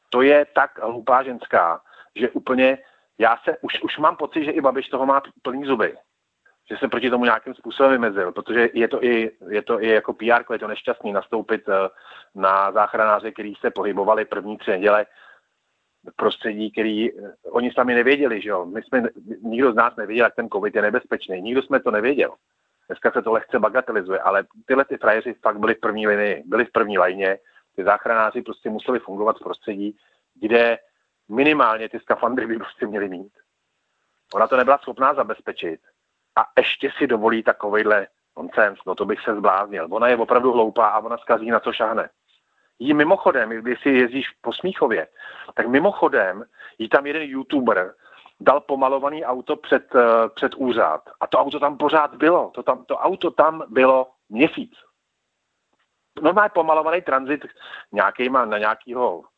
To je tak hloupá ženská, že úplně já se, už, už mám pocit, že i Babiš toho má plný zuby. Že se proti tomu nějakým způsobem vymezil, protože je to i, je to i jako PR, je to nešťastný nastoupit eh, na záchranáře, který se pohybovali první tři neděle prostředí, který eh, oni sami nevěděli, že jo. My jsme, nikdo z nás nevěděl, jak ten covid je nebezpečný. Nikdo jsme to nevěděl. Dneska se to lehce bagatelizuje, ale tyhle ty frajeři fakt byli v první linii, byli v první lajně. Ty záchranáři prostě museli fungovat v prostředí, kde minimálně ty skafandry by prostě měly mít. Ona to nebyla schopná zabezpečit a ještě si dovolí takovejhle nonsens, no to bych se zbláznil. Ona je opravdu hloupá a ona zkazí na co šahne. Jí mimochodem, když si jezdíš po Smíchově, tak mimochodem jí tam jeden youtuber dal pomalovaný auto před, eh, před úřad a to auto tam pořád bylo. To, tam, to auto tam bylo měsíc. Normálně pomalovaný tranzit nějakýma, na nějakýho Eh,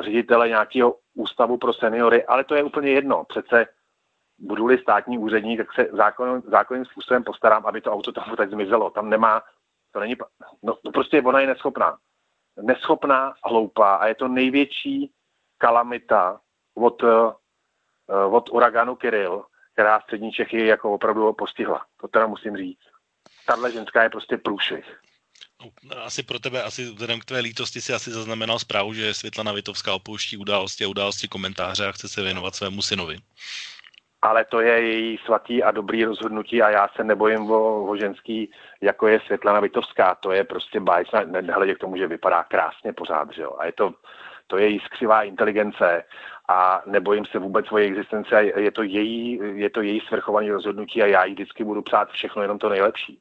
ředitele nějakého ústavu pro seniory, ale to je úplně jedno. Přece budu-li státní úředník, tak se zákon, zákonným způsobem postarám, aby to auto tam teď zmizelo. Tam nemá, to není, no, no prostě ona je neschopná. Neschopná, hloupá a je to největší kalamita od, uh, od uraganu Kiril, která střední Čechy jako opravdu postihla. To teda musím říct. Tahle ženská je prostě průšvih. No, asi pro tebe, asi vzhledem k tvé lítosti si asi zaznamenal zprávu, že Světlana Vitovská opouští události a události komentáře a chce se věnovat svému synovi. Ale to je její svatý a dobrý rozhodnutí a já se nebojím o, o ženský, jako je Světlana Vitovská. To je prostě báječná, nehledě k tomu, že vypadá krásně pořád, že jo. A je to, to je její skřivá inteligence a nebojím se vůbec o její existenci je to její, je to její svrchovaný rozhodnutí a já jí vždycky budu přát všechno jenom to nejlepší.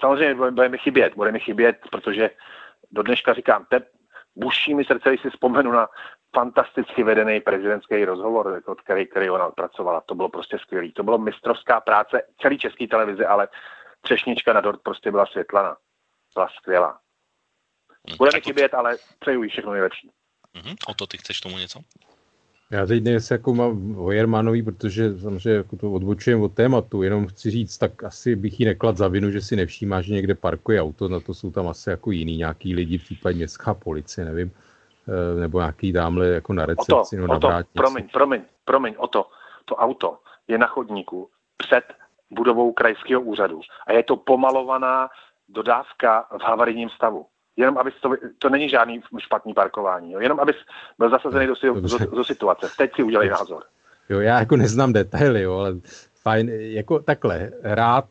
Samozřejmě bude mi chybět, bude mi chybět, protože do dneška říkám, te, buší mi srdce, když si vzpomenu na fantasticky vedený prezidentský rozhovor, jako který, který ona odpracovala. To bylo prostě skvělý. To bylo mistrovská práce celý český televize, ale třešnička na dort prostě byla světlana. Byla skvělá. Hm, bude mi chybět, ale přeju jí všechno nejlepší. Uh-huh. O to ty chceš tomu něco? Já teď nevím, jako mám o Jermanový, protože samozřejmě jako to odbočujem od tématu, jenom chci říct, tak asi bych jí neklad za vinu, že si nevšímá, že někde parkuje auto, na to jsou tam asi jako jiný nějaký lidi, případně městská policie, nevím, eh, nebo nějaký dámhle jako na recepci, no na o to, Promiň, promiň, promiň, o to, to auto je na chodníku před budovou krajského úřadu a je to pomalovaná dodávka v havarijním stavu jenom aby to, to není žádný špatný parkování, jo? jenom abys byl zasazený do, do, do, situace. Teď si udělej názor. Jo, já jako neznám detaily, jo, ale fajn, jako takhle, rád,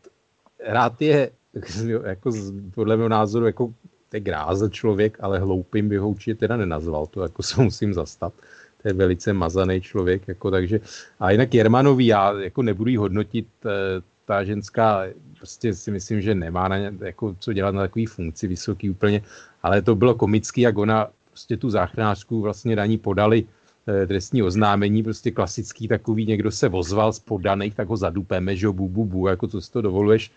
rád je, jako podle mého názoru, jako je gráze člověk, ale hloupým bych ho určitě teda nenazval, to jako se musím zastat. To je velice mazaný člověk, jako takže. A jinak Jermanový, já jako nebudu jí hodnotit, eh, ta ženská prostě si myslím, že nemá na ně, jako co dělat na takový funkci vysoký úplně, ale to bylo komický, jak ona prostě tu záchranářku vlastně na ní podali eh, trestní oznámení, prostě klasický takový, někdo se vozval z podaných, tak ho zadupeme, že jo, bu, bu, bu, jako co si to dovoluješ.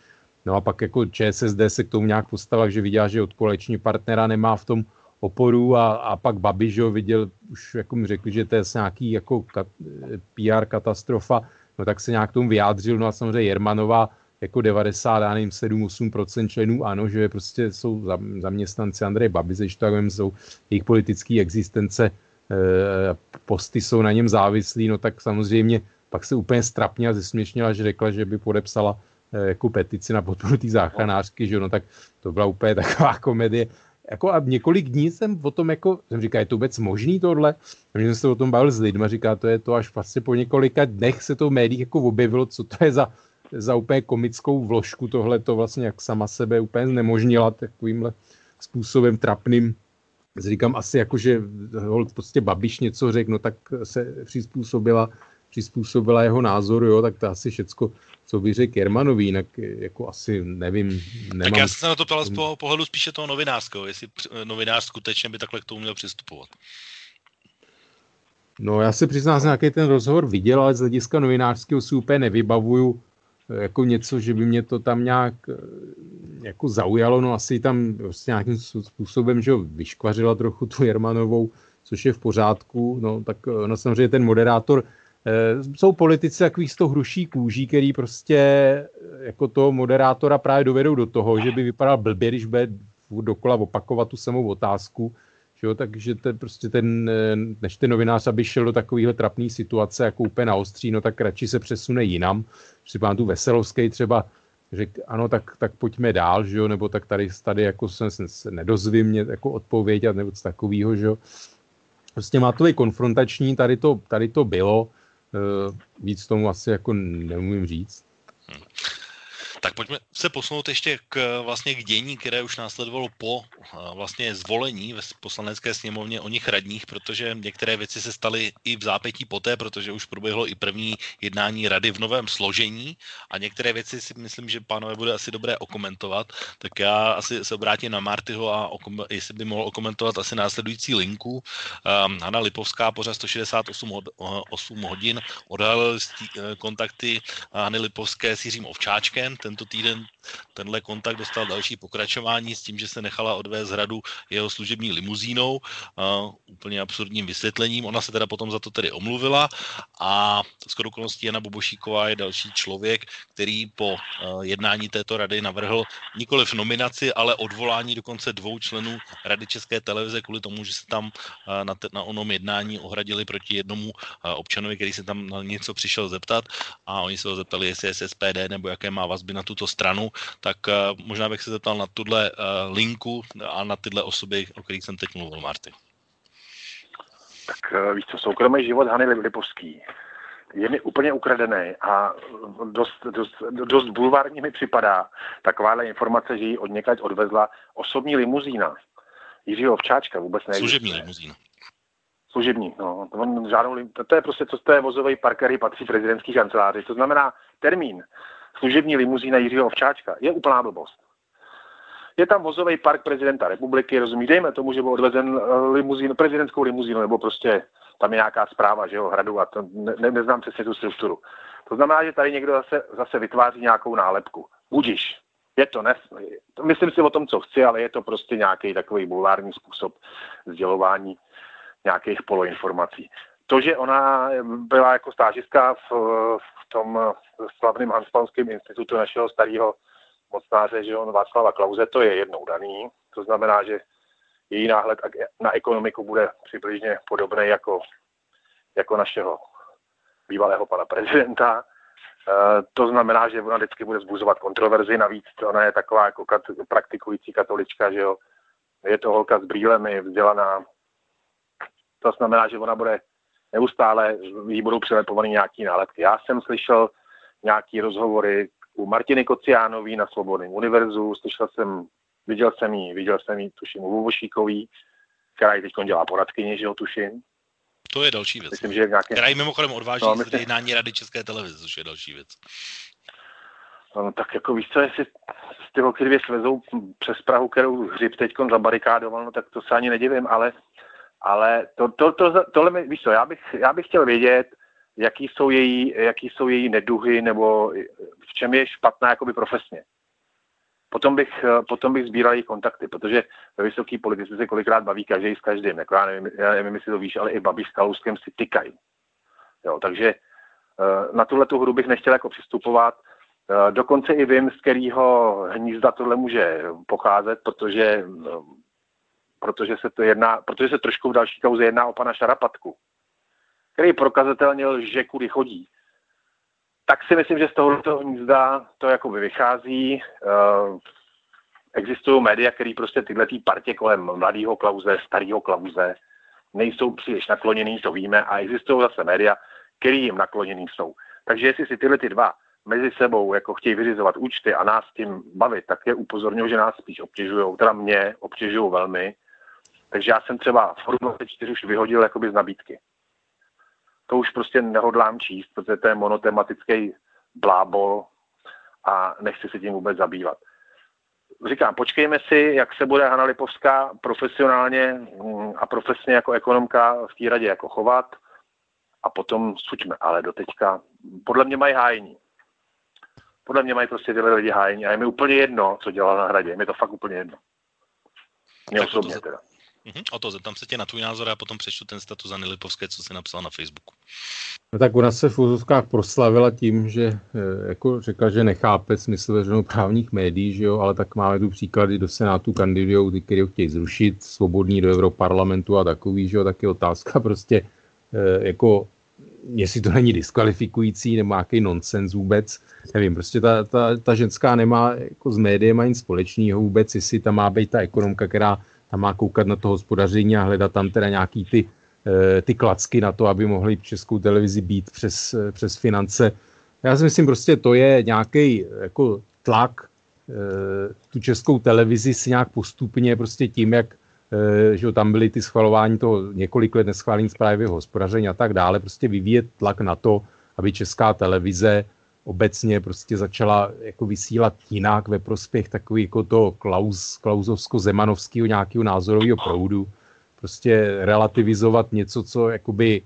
No a pak jako ČSSD se k tomu nějak postavila, že viděla, že od koleční partnera nemá v tom oporu a, a pak Babi, že jo, viděl, už jako mi řekli, že to je nějaký jako kat, eh, PR katastrofa, no tak se nějak tomu vyjádřil, no a samozřejmě Jermanová jako 90, já nevím, 7-8% členů ano, že prostě jsou zaměstnanci Andreje Babize, že tak jsou jejich politické existence, eh, posty jsou na něm závislí, no tak samozřejmě pak se úplně strapně a zesměšnila, že řekla, že by podepsala eh, jako petici na podporu té záchranářky, že no tak to byla úplně taková komedie. Jako a několik dní jsem o tom jako, jsem říkal, je to vůbec možný tohle? A jsem se o tom bavil s lidmi, říká, to je to až vlastně po několika dnech se to v médiích jako objevilo, co to je za za úplně komickou vložku tohle to vlastně jak sama sebe úplně znemožnila takovýmhle způsobem trapným. Říkám asi jako, že hold prostě Babiš něco řekl, no tak se přizpůsobila, přizpůsobila jeho názoru, jo, tak to asi všecko, co by řekl Jermanovi, jinak jako asi nevím. Nemám... Tak já jsem se na to ptal z pohledu spíše toho novinářského, jestli novinář skutečně by takhle k tomu měl přistupovat. No já se přiznám, že nějaký ten rozhovor viděl, ale z hlediska novinářského si úplně nevybavuju, jako něco, že by mě to tam nějak eh, jako zaujalo, no asi tam prostě nějakým způsobem, že vyškvařila trochu tu Jermanovou, což je v pořádku, no tak no samozřejmě ten moderátor, eh, jsou politici takových z toho hruší kůží, který prostě jako toho moderátora právě dovedou do toho, že by vypadal blbě, když bude dokola opakovat tu samou otázku, že jo, takže ten, prostě ten, než ten novinář, aby šel do takovéhle trapné situace, jako úplně na ostří, no tak radši se přesune jinam. Si tu Veselovský třeba řekl, ano, tak, tak pojďme dál, že jo, nebo tak tady, tady jako se, se nedozvím mě jako odpověď, nebo z takového, že jo. Prostě má to konfrontační, tady to, tady to bylo, víc tomu asi jako nemůžu říct. Tak pojďme se posunout ještě k vlastně k dění, které už následovalo po vlastně zvolení ve poslanecké sněmovně o nich radních, protože některé věci se staly i v zápětí poté, protože už proběhlo i první jednání rady v novém složení. A některé věci si myslím, že pánové bude asi dobré okomentovat, tak já asi se obrátím na Martyho a okom- jestli by mohl okomentovat asi následující linku. Um, Hanna Lipovská pořád 168 hod- 8 hodin. Odhalil kontakty Hany Lipovské s Jiřím Ovčáčkem, tento týden tenhle kontakt dostal další pokračování s tím, že se nechala odvést hradu jeho služební limuzínou, uh, úplně absurdním vysvětlením. Ona se teda potom za to tedy omluvila a skoro okolností Jana Bobošíková je další člověk, který po jednání této rady navrhl nikoli v nominaci, ale odvolání dokonce dvou členů Rady České televize kvůli tomu, že se tam na, te, na onom jednání ohradili proti jednomu občanovi, který se tam na něco přišel zeptat a oni se ho zeptali, jestli je SPD nebo jaké má vazby na tuto stranu, tak uh, možná bych se zeptal na tuhle uh, linku a na tyhle osoby, o kterých jsem teď mluvil, Marty. Tak uh, víš co, soukromý život Hany Lipovský je mi úplně ukradený a dost, dost, dost bulvární mi připadá takováhle informace, že ji od někať odvezla osobní limuzína Jiřího Ovčáčka, vůbec ne. Služební limuzína. Služební, no. On žádnou, to je prostě, co z té vozové parkery patří prezidentský kanceláři. To znamená, termín služební limuzína Jiřího Ovčáčka je úplná blbost. Je tam vozový park prezidenta republiky, rozumí, dejme tomu, že byl odvezen eh, limuzín, prezidentskou limuzínu, nebo prostě tam je nějaká zpráva, že jo, hradu a to, ne, neznám přesně tu strukturu. To znamená, že tady někdo zase, zase vytváří nějakou nálepku. Budiš. Je to, ne, myslím si o tom, co chci, ale je to prostě nějaký takový bulvární způsob sdělování nějakých poloinformací. To, že ona byla jako stážistka v, v tom slavném Hanspanském institutu našeho starého mocnáře, že on Václava Klauze, to je jednou daný. To znamená, že její náhled na ekonomiku bude přibližně podobný jako, jako našeho bývalého pana prezidenta. E, to znamená, že ona vždycky bude zbuzovat kontroverzi, navíc ona je taková jako kat, praktikující katolička, že jo. Je to holka s brýlemi, vzdělaná. To znamená, že ona bude neustále, jí budou přilepovaný nějaký nálepky. Já jsem slyšel nějaký rozhovory u Martiny Kociánový na Svobodném univerzu, slyšel jsem Viděl jsem jí, viděl jsem jí, tuším, u Vovošíkový, která ji teď dělá poradkyně, že jo, tuším. To je další věc. Myslím, že nějaké... Která ji mimochodem odváží no, myslím... z jednání Rady České televize, což je další věc. No, tak jako víš co, jestli z ty holky dvě svezou přes Prahu, kterou hřib teď zabarikádoval, no tak to se ani nedivím, ale, ale to, to, to, tohle mi, víš co, já bych, já bych chtěl vědět, jaký jsou její, jaký jsou její neduhy, nebo v čem je špatná jakoby profesně potom bych, potom bych sbíral jejich kontakty, protože ve vysoký politice se kolikrát baví každý s každým. Jako já, nevím, já nevím, jestli to víš, ale i Babiš s Kalouskem si tykají. Jo, takže eh, na tuhle tu hru bych nechtěl jako přistupovat. Eh, dokonce i vím, z kterého hnízda tohle může pocházet, protože, protože, se to jedná, protože se trošku v další kauze jedná o pana Šarapatku, který prokazatelně lže, kudy chodí tak si myslím, že z tohoto hnízda to jakoby vychází. Uh, existují média, které prostě tyhle tý partě kolem mladého klauze, starého klauze nejsou příliš nakloněný, to víme, a existují zase média, které jim nakloněný jsou. Takže jestli si tyhle ty dva mezi sebou jako chtějí vyřizovat účty a nás tím bavit, tak je upozorňují, že nás spíš obtěžují, teda mě obtěžují velmi. Takže já jsem třeba Forum 4 už vyhodil jakoby z nabídky to už prostě nehodlám číst, protože to je monotematický blábol a nechci se tím vůbec zabývat. Říkám, počkejme si, jak se bude Hanna Lipovská profesionálně mm, a profesně jako ekonomka v té radě jako chovat a potom suďme. Ale do teďka, podle mě mají hájení. Podle mě mají prostě tyhle lidi hájení a je mi úplně jedno, co dělá na hradě. Je mi to fakt úplně jedno. Mě osobně teda. Mm-hmm. O to zeptám se tě na tvůj názor a potom přečtu ten status Anny Lipovské, co jsi napsal na Facebooku. No tak ona se v úzovkách proslavila tím, že eh, jako řekla, že nechápe smysl veřejnoprávních médií, že jo, ale tak máme tu příklady do Senátu kandidují ty, kteří ho chtějí zrušit, svobodný do Europarlamentu a takový, že jo, tak je otázka prostě eh, jako jestli to není diskvalifikující nebo nějaký nonsens vůbec, nevím, prostě ta, ta, ta ženská nemá jako s médiem nic společného vůbec, jestli tam má být ta ekonomka, která tam má koukat na to hospodaření a hledat tam teda nějaký ty, eh, ty klacky na to, aby mohli českou televizi být přes, eh, přes finance. Já si myslím, prostě to je nějaký jako tlak eh, tu českou televizi si nějak postupně prostě tím, jak že tam byly ty schvalování toho několik let neschválení zprávy hospodaření a tak dále, prostě vyvíjet tlak na to, aby česká televize obecně prostě začala jako vysílat jinak ve prospěch takový jako to Klaus, klauzovsko-zemanovského nějakého názorového proudu. Prostě relativizovat něco, co jakoby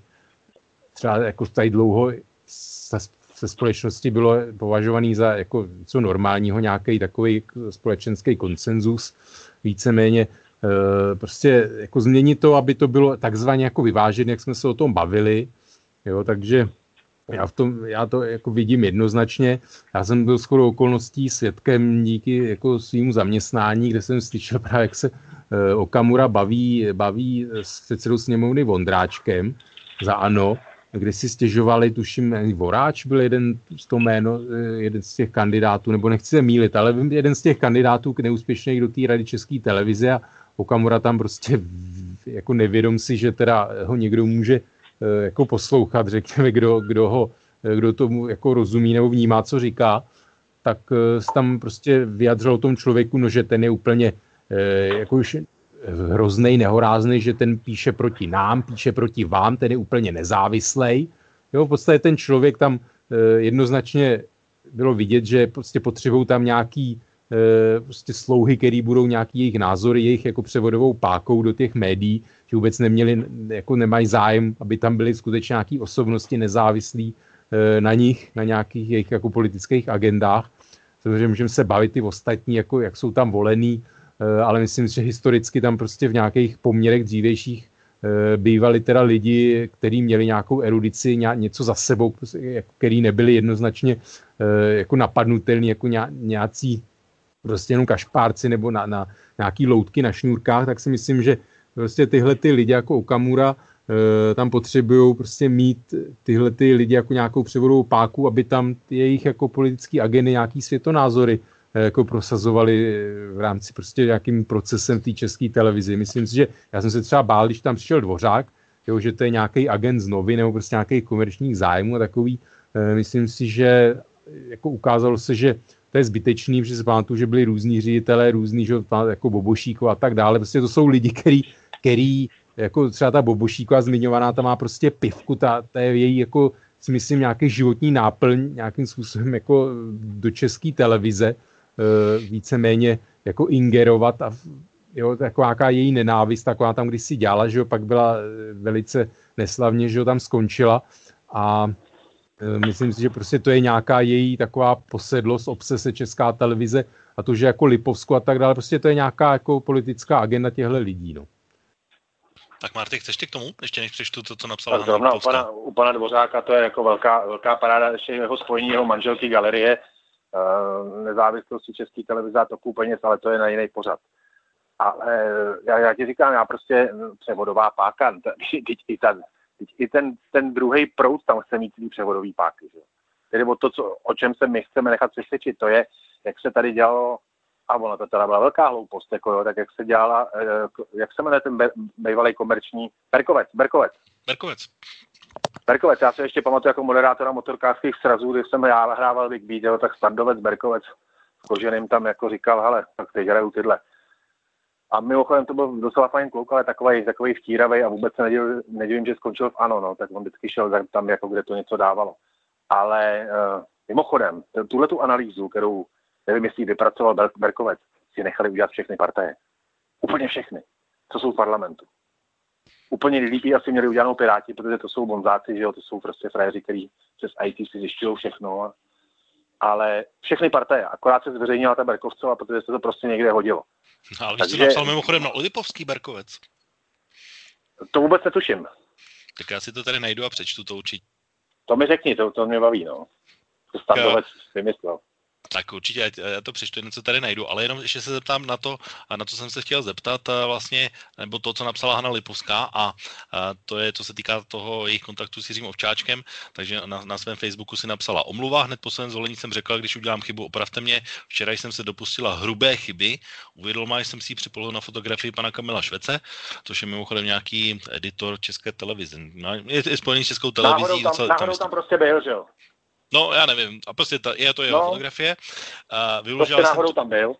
třeba jako tady dlouho se se společnosti bylo považovaný za jako co normálního, nějaký takový společenský konsenzus, víceméně e, prostě jako změnit to, aby to bylo takzvaně jako vyvážené, jak jsme se o tom bavili, jo, takže já, v tom, já to jako vidím jednoznačně. Já jsem byl skoro okolností svědkem díky jako svýmu zaměstnání, kde jsem slyšel právě, jak se e, Okamura baví, baví s předsedou sněmovny Vondráčkem za ANO, kde si stěžovali, tuším, Voráč byl jeden z toho jméno, eh, jeden z těch kandidátů, nebo nechci se mílit, ale jeden z těch kandidátů k neúspěšných do té rady České televize a Okamura tam prostě jako nevědom si, že teda ho někdo může jako poslouchat, řekněme, kdo, kdo, ho, eh, kdo tomu jako rozumí nebo vnímá, co říká, tak tam prostě vyjadřil o tom člověku, no, že ten je úplně jako už hrozný, nehorázný, že ten píše proti nám, píše proti vám, ten je úplně nezávislej. Jo, v podstatě ten člověk tam jednoznačně bylo vidět, že prostě potřebují tam nějaký prostě slouhy, který budou nějaký jejich názory, jejich jako převodovou pákou do těch médií, že vůbec neměli, jako nemají zájem, aby tam byly skutečně nějaké osobnosti nezávislí e, na nich, na nějakých jejich jako politických agendách. Samozřejmě můžeme se bavit i ostatní, jako jak jsou tam volený, Eh, ale myslím že historicky tam prostě v nějakých poměrech dřívějších eh, bývali teda lidi, kteří měli nějakou erudici, něco za sebou, prostě, který nebyli jednoznačně eh, jako napadnutelní, jako nějací prostě jenom kašpárci nebo na, na nějaký loutky na šňůrkách, tak si myslím, že prostě tyhle ty lidi jako Okamura tam potřebují prostě mít tyhle ty lidi jako nějakou převodovou páku, aby tam jejich jako politický agendy, nějaký světonázory Eh, jako prosazovali v rámci prostě nějakým procesem té české televizi. Myslím si, že já jsem se třeba bál, když tam přišel Dvořák, jo, že to je nějaký agent z novy nebo prostě nějaký komerčních zájmů a takový. Eh, myslím si, že jako ukázalo se, že to je zbytečný, protože se pamatuju, že byli různí ředitelé, různí, že, jako Bobošíko a tak dále. Prostě to jsou lidi, který, který jako třeba ta Bobošíková zmiňovaná, ta má prostě pivku, ta, ta je její jako si myslím nějaký životní náplň nějakým způsobem jako do české televize Eh, víceméně jako ingerovat a jo, taková nějaká její nenávist, taková tam když si dělala, že jo, pak byla eh, velice neslavně, že jo, tam skončila a myslím si, že prostě to je nějaká její taková posedlost, obsese česká televize a to, že jako Lipovsku a tak dále, prostě to je nějaká jako politická agenda těchto lidí, no. Tak Marty, chceš ty k tomu, ještě než přečtu to, co napsal Tak zrovna u pana, u pana Dvořáka to je jako velká, velká paráda, ještě jeho spojení jeho manželky galerie, Eh, nezávislosti české televize a toku peněz, ale to je na jiný pořad. Ale já, já ti říkám, já prostě převodová páka, teď i, ten, teď i ten, ten druhý proud tam chce mít ty převodový páky. Že? Tedy o to, co, o čem se my chceme nechat přesvědčit, to je, jak se tady dělalo, a ono to teda byla velká hloupost, jako jo, tak jak se dělala, eh, jak se jmenuje ten bývalý komerční, Berkovec, Berkovec. Berkovec. Berkovec, já se ještě pamatuju jako moderátora motorkářských srazů, když jsem já hrával Big Beat, tak Standovec, Berkovec s Koženým tam jako říkal, hele, tak teď hraju tyhle. A mimochodem to byl docela fajn kluk, ale takový, takový vtíravý a vůbec se nedivím, nedivím, že skončil v ANO, no, tak on vždycky šel tam, jako kde to něco dávalo. Ale uh, mimochodem, tuhle tu analýzu, kterou nevím, jestli vypracoval Berkovec, si nechali udělat všechny partaje. Úplně všechny, co jsou v parlamentu úplně nejlíp asi měli udělanou Piráti, protože to jsou bonzáci, že jo, to jsou prostě frajeři, kteří přes IT si zjišťují všechno. Ale všechny partaje, akorát se zveřejnila ta Berkovcová, protože se to prostě někde hodilo. No, ale Takže... jsi napsal mimochodem na Lipovský Berkovec. To vůbec netuším. Tak já si to tady najdu a přečtu to určitě. To mi řekni, to, to mě baví, no. To Standovec vymyslel. Tak určitě, já to přečtu, jen co tady najdu, ale jenom ještě se zeptám na to, na co jsem se chtěl zeptat vlastně, nebo to, co napsala Hanna Lipovská a, to je, co se týká toho jejich kontaktu s Jiřím Ovčáčkem, takže na, na svém Facebooku si napsala omluva, hned po svém zvolení jsem řekla, když udělám chybu, opravte mě, včera jsem se dopustila hrubé chyby, uvědomila jsem si při na fotografii pana Kamila Švece, což je mimochodem nějaký editor České televize. No, je, je spojený s Českou televizí. Náhodou tam, docela, náhodou tam prostě byl, že jo? No, já nevím. A prostě ta, je to jeho no. fotografie. Uh, prostě náhodou jsem, tam byl.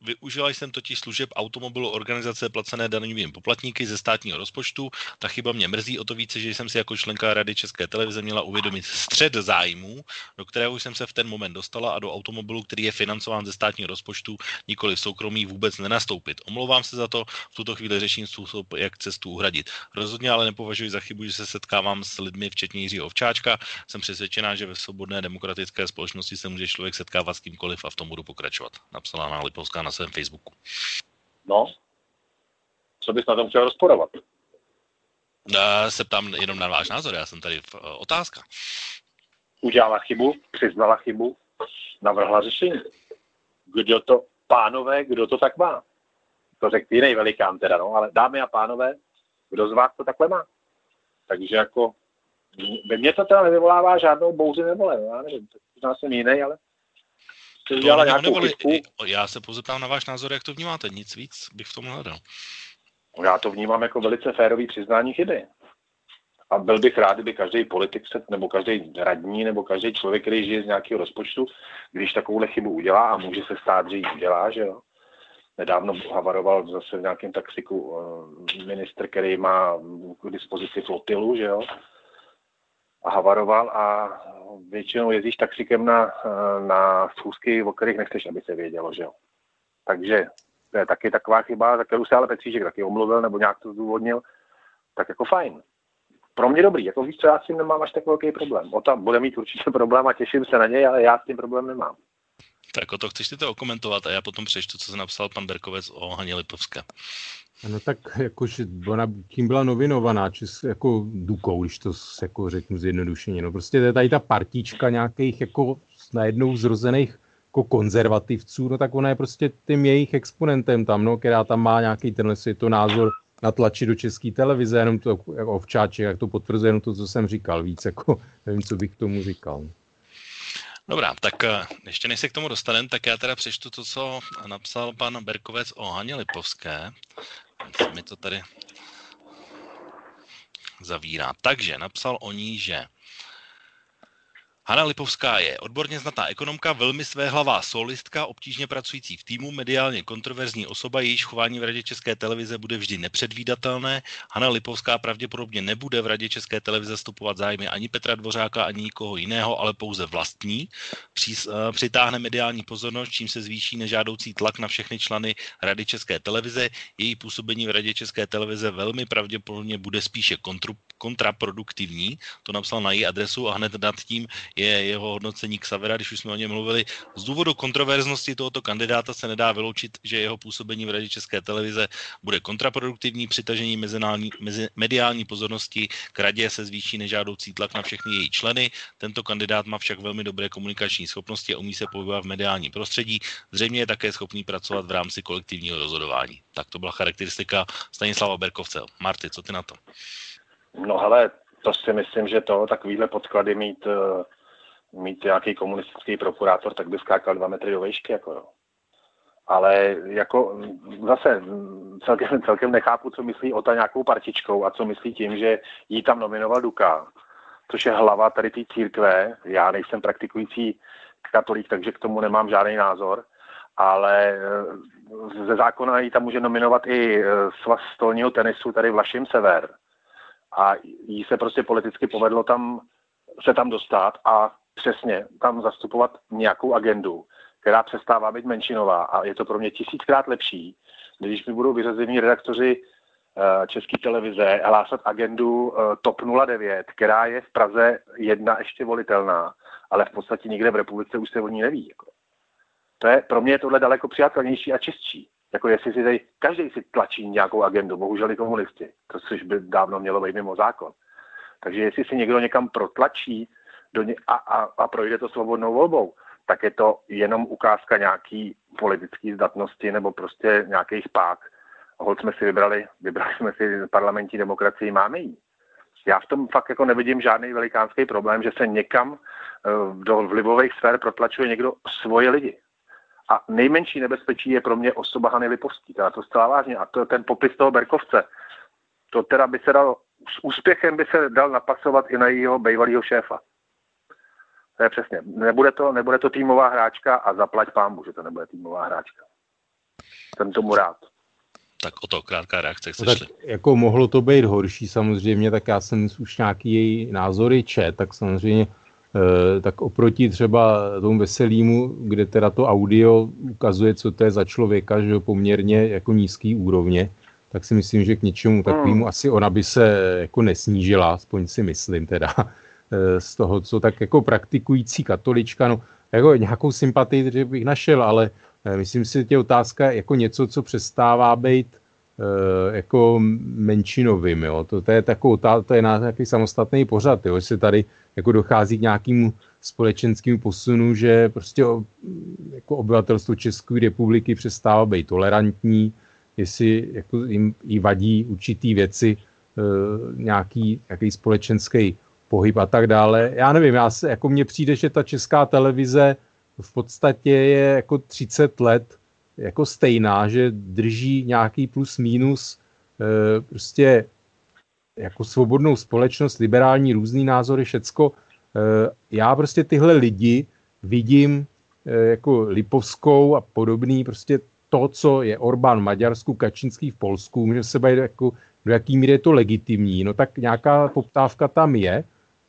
Využila jsem totiž služeb automobilu organizace placené daňovými poplatníky ze státního rozpočtu. Ta chyba mě mrzí o to více, že jsem si jako členka Rady České televize měla uvědomit střed zájmů, do kterého jsem se v ten moment dostala a do automobilu, který je financován ze státního rozpočtu, nikoli soukromí vůbec nenastoupit. Omlouvám se za to, v tuto chvíli řeším způsob, jak cestu uhradit. Rozhodně ale nepovažuji za chybu, že se setkávám s lidmi, včetně Jiřího Ovčáčka. Jsem přesvědčená, že ve svobodné demokratické společnosti se může člověk setkávat s kýmkoliv a v tom budu pokračovat. Napsala Anna Lipovská na svém Facebooku. No, co bys na tom chtěl rozporovat? Já se ptám jenom na váš názor, já jsem tady v, uh, otázka. Udělala chybu, přiznala chybu, navrhla řešení. Kdo to, pánové, kdo to tak má? To řekl jiný velikán teda, no, ale dámy a pánové, kdo z vás to takhle má? Takže jako, ve mně to teda nevyvolává žádnou bouři nebo no, já nevím, možná jsem jiný, ale to udělala nějakou Já se pozeptám na váš názor, jak to vnímáte, nic víc bych v tom hledal. Já to vnímám jako velice férový přiznání chyby. A byl bych rád, kdyby každý politik se, nebo každý radní, nebo každý člověk, který žije z nějakého rozpočtu, když takovouhle chybu udělá a může se stát, že ji udělá, že jo. Nedávno havaroval zase v nějakém taxiku eh, ministr, který má k dispozici flotilu, že jo. Havaroval a většinou jezdíš taxikem na, na schůzky, o kterých nechceš, aby se vědělo, že jo. Takže to je taky taková chyba, za kterou se ale Petříček taky omluvil nebo nějak to zdůvodnil, tak jako fajn. Pro mě dobrý, jako víš co, já s tím nemám až tak velký problém. O tam bude mít určitě problém a těším se na něj, ale já s tím problém nemám. Tak o to chceš ty to okomentovat a já potom přečtu, co se napsal pan Berkovec o Haně Lipovské. No tak jakože ona tím byla novinovaná, či jako Dukou, když to jako řeknu zjednodušeně. No prostě to je tady ta partička nějakých jako najednou zrozených jako konzervativců, no tak ona je prostě tím jejich exponentem tam, no, která tam má nějaký tenhle názor natlačit do české televize, jenom to jako ovčáček, jak to potvrzuje, jenom to, co jsem říkal, víc jako nevím, co bych k tomu říkal. Dobrá, tak eh, ještě než se k tomu dostaneme, tak já teda přečtu to, co napsal pan Berkovec o Haně Lipovské. Mi to tady zavírá. Takže napsal o ní, že Hanna Lipovská je odborně znatá ekonomka, velmi svéhlavá solistka, obtížně pracující v týmu, mediálně kontroverzní osoba, jejíž chování v Radě České televize bude vždy nepředvídatelné. Hanna Lipovská pravděpodobně nebude v Radě České televize stupovat zájmy ani Petra Dvořáka, ani nikoho jiného, ale pouze vlastní. Eh, přitáhne mediální pozornost, čím se zvýší nežádoucí tlak na všechny členy Rady České televize. Její působení v Radě České televize velmi pravděpodobně bude spíše kontraproduktivní. To napsal na její adresu a hned nad tím je jeho hodnocení Xavera, když už jsme o něm mluvili. Z důvodu kontroverznosti tohoto kandidáta se nedá vyloučit, že jeho působení v Radě České televize bude kontraproduktivní. Přitažení mezi, mediální pozornosti k radě se zvýší nežádoucí tlak na všechny její členy. Tento kandidát má však velmi dobré komunikační schopnosti a umí se pohybovat v mediálním prostředí. Zřejmě je také schopný pracovat v rámci kolektivního rozhodování. Tak to byla charakteristika Stanislava Berkovce. Marty, co ty na to? No ale to si myslím, že to takovýhle podklady mít uh mít nějaký komunistický prokurátor, tak by skákal dva metry do vejšky. Jako jo. Ale jako zase celkem, celkem nechápu, co myslí o ta nějakou partičkou a co myslí tím, že jí tam nominoval Duka, což je hlava tady té církve. Já nejsem praktikující katolík, takže k tomu nemám žádný názor, ale eh, ze zákona jí tam může nominovat i eh, svaz stolního tenisu tady Vlašim Sever. A jí se prostě politicky povedlo tam se tam dostat a přesně tam zastupovat nějakou agendu, která přestává být menšinová a je to pro mě tisíckrát lepší, když mi budou vyřazení redaktoři uh, České televize hlásat agendu uh, TOP 09, která je v Praze jedna ještě volitelná, ale v podstatě nikde v republice už se o ní neví. Jako. To je, pro mě je tohle daleko přijatelnější a čistší. Jako jestli si tady, každý si tlačí nějakou agendu, bohužel i komunisti, to což by dávno mělo být mimo zákon. Takže jestli si někdo někam protlačí do ně, a, a, a projde to svobodnou volbou, tak je to jenom ukázka nějaký politické zdatnosti nebo prostě nějakých pák. Hod jsme si vybrali, vybrali jsme si parlamentní demokracii, máme ji. Já v tom fakt jako nevidím žádný velikánský problém, že se někam eh, do vlivových sfér protlačuje někdo svoje lidi. A nejmenší nebezpečí je pro mě osoba Hany Lipovský. Teda to zcela vážně. A to je ten popis toho Berkovce. To teda by se dal, s úspěchem by se dal napasovat i na jeho bývalého šéfa. To je přesně. Nebude to, nebude to týmová hráčka a zaplať pámbu, že to nebude týmová hráčka. Jsem tomu rád. Tak o to krátká reakce no, tak jako mohlo to být horší samozřejmě, tak já jsem už nějaký její názory čet, tak samozřejmě eh, tak oproti třeba tomu veselýmu, kde teda to audio ukazuje, co to je za člověka, že poměrně jako nízký úrovně, tak si myslím, že k něčemu takovému hmm. asi ona by se jako nesnížila, aspoň si myslím teda z toho, co tak jako praktikující katolička, no jako nějakou sympatii že bych našel, ale eh, myslím si, že je otázka jako něco, co přestává být eh, jako menšinovým, jo. To, to je takovou, to je nějaký samostatný pořad, jo, se tady jako dochází k nějakému společenskému posunu, že prostě jako obyvatelstvo České republiky přestává být tolerantní, jestli jako jim jí vadí určitý věci, nějaký, nějaký společenský pohyb a tak dále. Já nevím, já se, jako mně přijde, že ta česká televize v podstatě je jako 30 let jako stejná, že drží nějaký plus minus e, prostě jako svobodnou společnost, liberální různý názory, všecko. E, já prostě tyhle lidi vidím jako Lipovskou a podobný prostě to, co je Orbán v Maďarsku, Kačínský v Polsku, může se být jako, do jaký míry je to legitimní, no tak nějaká poptávka tam je,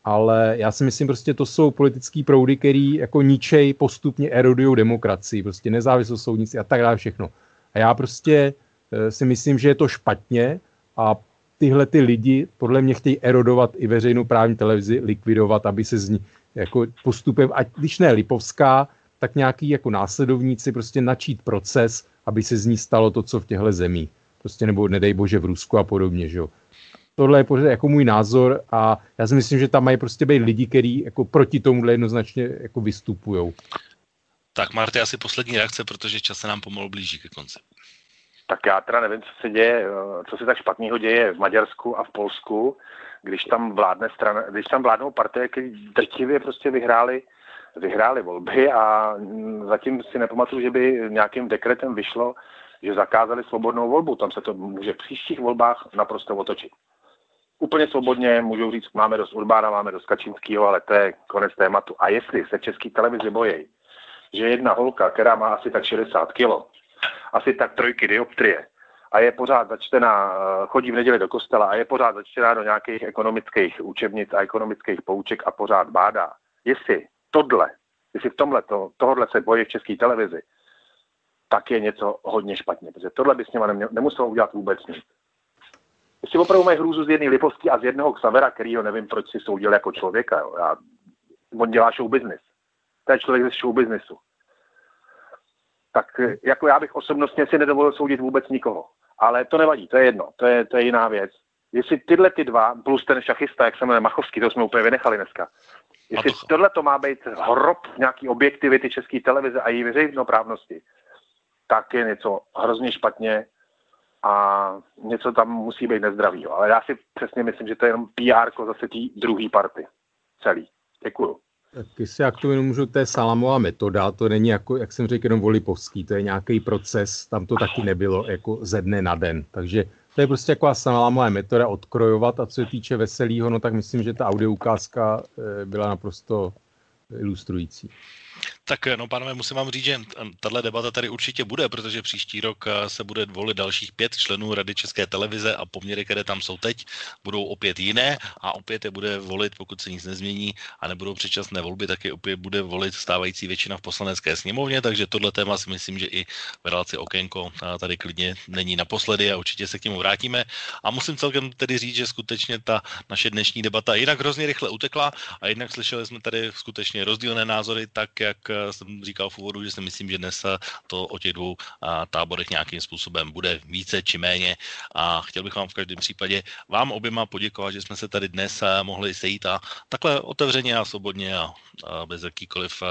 ale já si myslím, prostě to jsou politický proudy, který jako ničej postupně erodují demokracii, prostě nezávislost soudnici a tak dále všechno. A já prostě e, si myslím, že je to špatně a tyhle ty lidi podle mě chtějí erodovat i veřejnou právní televizi, likvidovat, aby se z ní jako postupem, ať když ne Lipovská, tak nějaký jako následovníci prostě načít proces, aby se z ní stalo to, co v těchto zemí. Prostě nebo nedej bože v Rusku a podobně, že jo. Tohle je pořád jako můj názor a já si myslím, že tam mají prostě být lidi, kteří jako proti tomu jednoznačně jako vystupují. Tak Marty, asi poslední reakce, protože čas se nám pomalu blíží ke konci. Tak já teda nevím, co se děje, co se tak špatného děje v Maďarsku a v Polsku, když tam vládne strana, když tam vládnou partie, které drtivě prostě vyhráli vyhráli volby a zatím si nepamatuju, že by nějakým dekretem vyšlo, že zakázali svobodnou volbu. Tam se to může v příštích volbách naprosto otočit. Úplně svobodně můžou říct, máme dost Urbána, máme dost Kačinského, ale to je konec tématu. A jestli se český televizi bojí, že jedna holka, která má asi tak 60 kilo, asi tak trojky dioptrie, a je pořád začtená, chodí v neděli do kostela a je pořád začtená do nějakých ekonomických učebnic a ekonomických pouček a pořád bádá. Jestli tohle, jestli v tomhle, to, tohle se bojí v české televizi, tak je něco hodně špatně, protože tohle by s nima nemuselo udělat vůbec nic. Jestli opravdu mají hrůzu z jedné Lipovský a z jednoho Xavera, ho nevím, proč si soudil jako člověka. Jo. Já, on dělá show business. To je člověk ze show businessu. Tak jako já bych osobnostně si nedovolil soudit vůbec nikoho. Ale to nevadí, to je jedno, to je, to je jiná věc. Jestli tyhle ty dva, plus ten šachista, jak se jmenuje Machovský, to jsme úplně vynechali dneska, Jestli to... tohle to má být hrob nějaký objektivity české televize a její veřejnoprávnosti, tak je něco hrozně špatně a něco tam musí být nezdravý. Ale já si přesně myslím, že to je jenom PR zase té druhé party. Celý. Děkuju. Tak jestli jak to jenom můžu, to je salamová metoda, to není jako, jak jsem řekl, jenom volipovský, to je nějaký proces, tam to taky nebylo jako ze dne na den. Takže to je prostě jako salamová metoda odkrojovat a co se týče veselého, no tak myslím, že ta audio ukázka eh, byla naprosto ilustrující. Tak no, pánové, musím vám říct, že tahle debata tady určitě bude, protože příští rok eh, se bude volit dalších pět členů Rady České televize a poměry, které tam jsou teď, budou opět jiné a opět je bude volit, pokud se nic nezmění a nebudou předčasné volby, tak je opět bude volit stávající většina v poslanecké sněmovně, takže tohle téma si myslím, že i v relaci Okénko eh, tady klidně není naposledy a určitě se k němu vrátíme. A musím celkem tedy říct, že skutečně ta naše dnešní debata jinak hrozně rychle utekla a jednak slyšeli jsme tady skutečně rozdílné názory, tak jak eh, jsem říkal v úvodu, že si myslím, že dnes to o těch dvou táborech nějakým způsobem bude více či méně a chtěl bych vám v každém případě vám oběma poděkovat, že jsme se tady dnes mohli sejít a takhle otevřeně a svobodně a bez jakýkoliv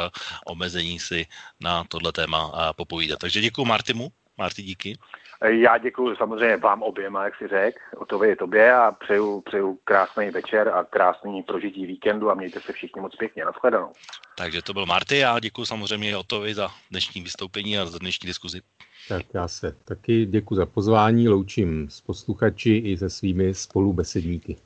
omezení si na tohle téma popovídat. Takže děkuji Martimu. Marty, díky. Já děkuji samozřejmě vám oběma, jak si řekl, o to je tobě a přeju, přeju krásný večer a krásný prožití víkendu a mějte se všichni moc pěkně. Naschledanou. Takže to byl Marty a děkuji samozřejmě Otovi za dnešní vystoupení a za dnešní diskuzi. Tak já se taky děkuji za pozvání, loučím s posluchači i se svými spolubesedníky.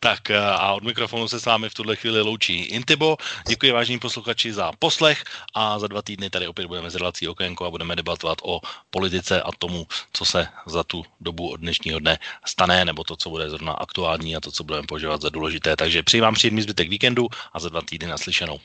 Tak a od mikrofonu se s vámi v tuhle chvíli loučí Intibo. Děkuji vážní posluchači za poslech a za dva týdny tady opět budeme s relací Okénko a budeme debatovat o politice a tomu, co se za tu dobu od dnešního dne stane, nebo to, co bude zrovna aktuální a to, co budeme považovat za důležité. Takže přeji vám příjemný zbytek víkendu a za dva týdny naslyšenou.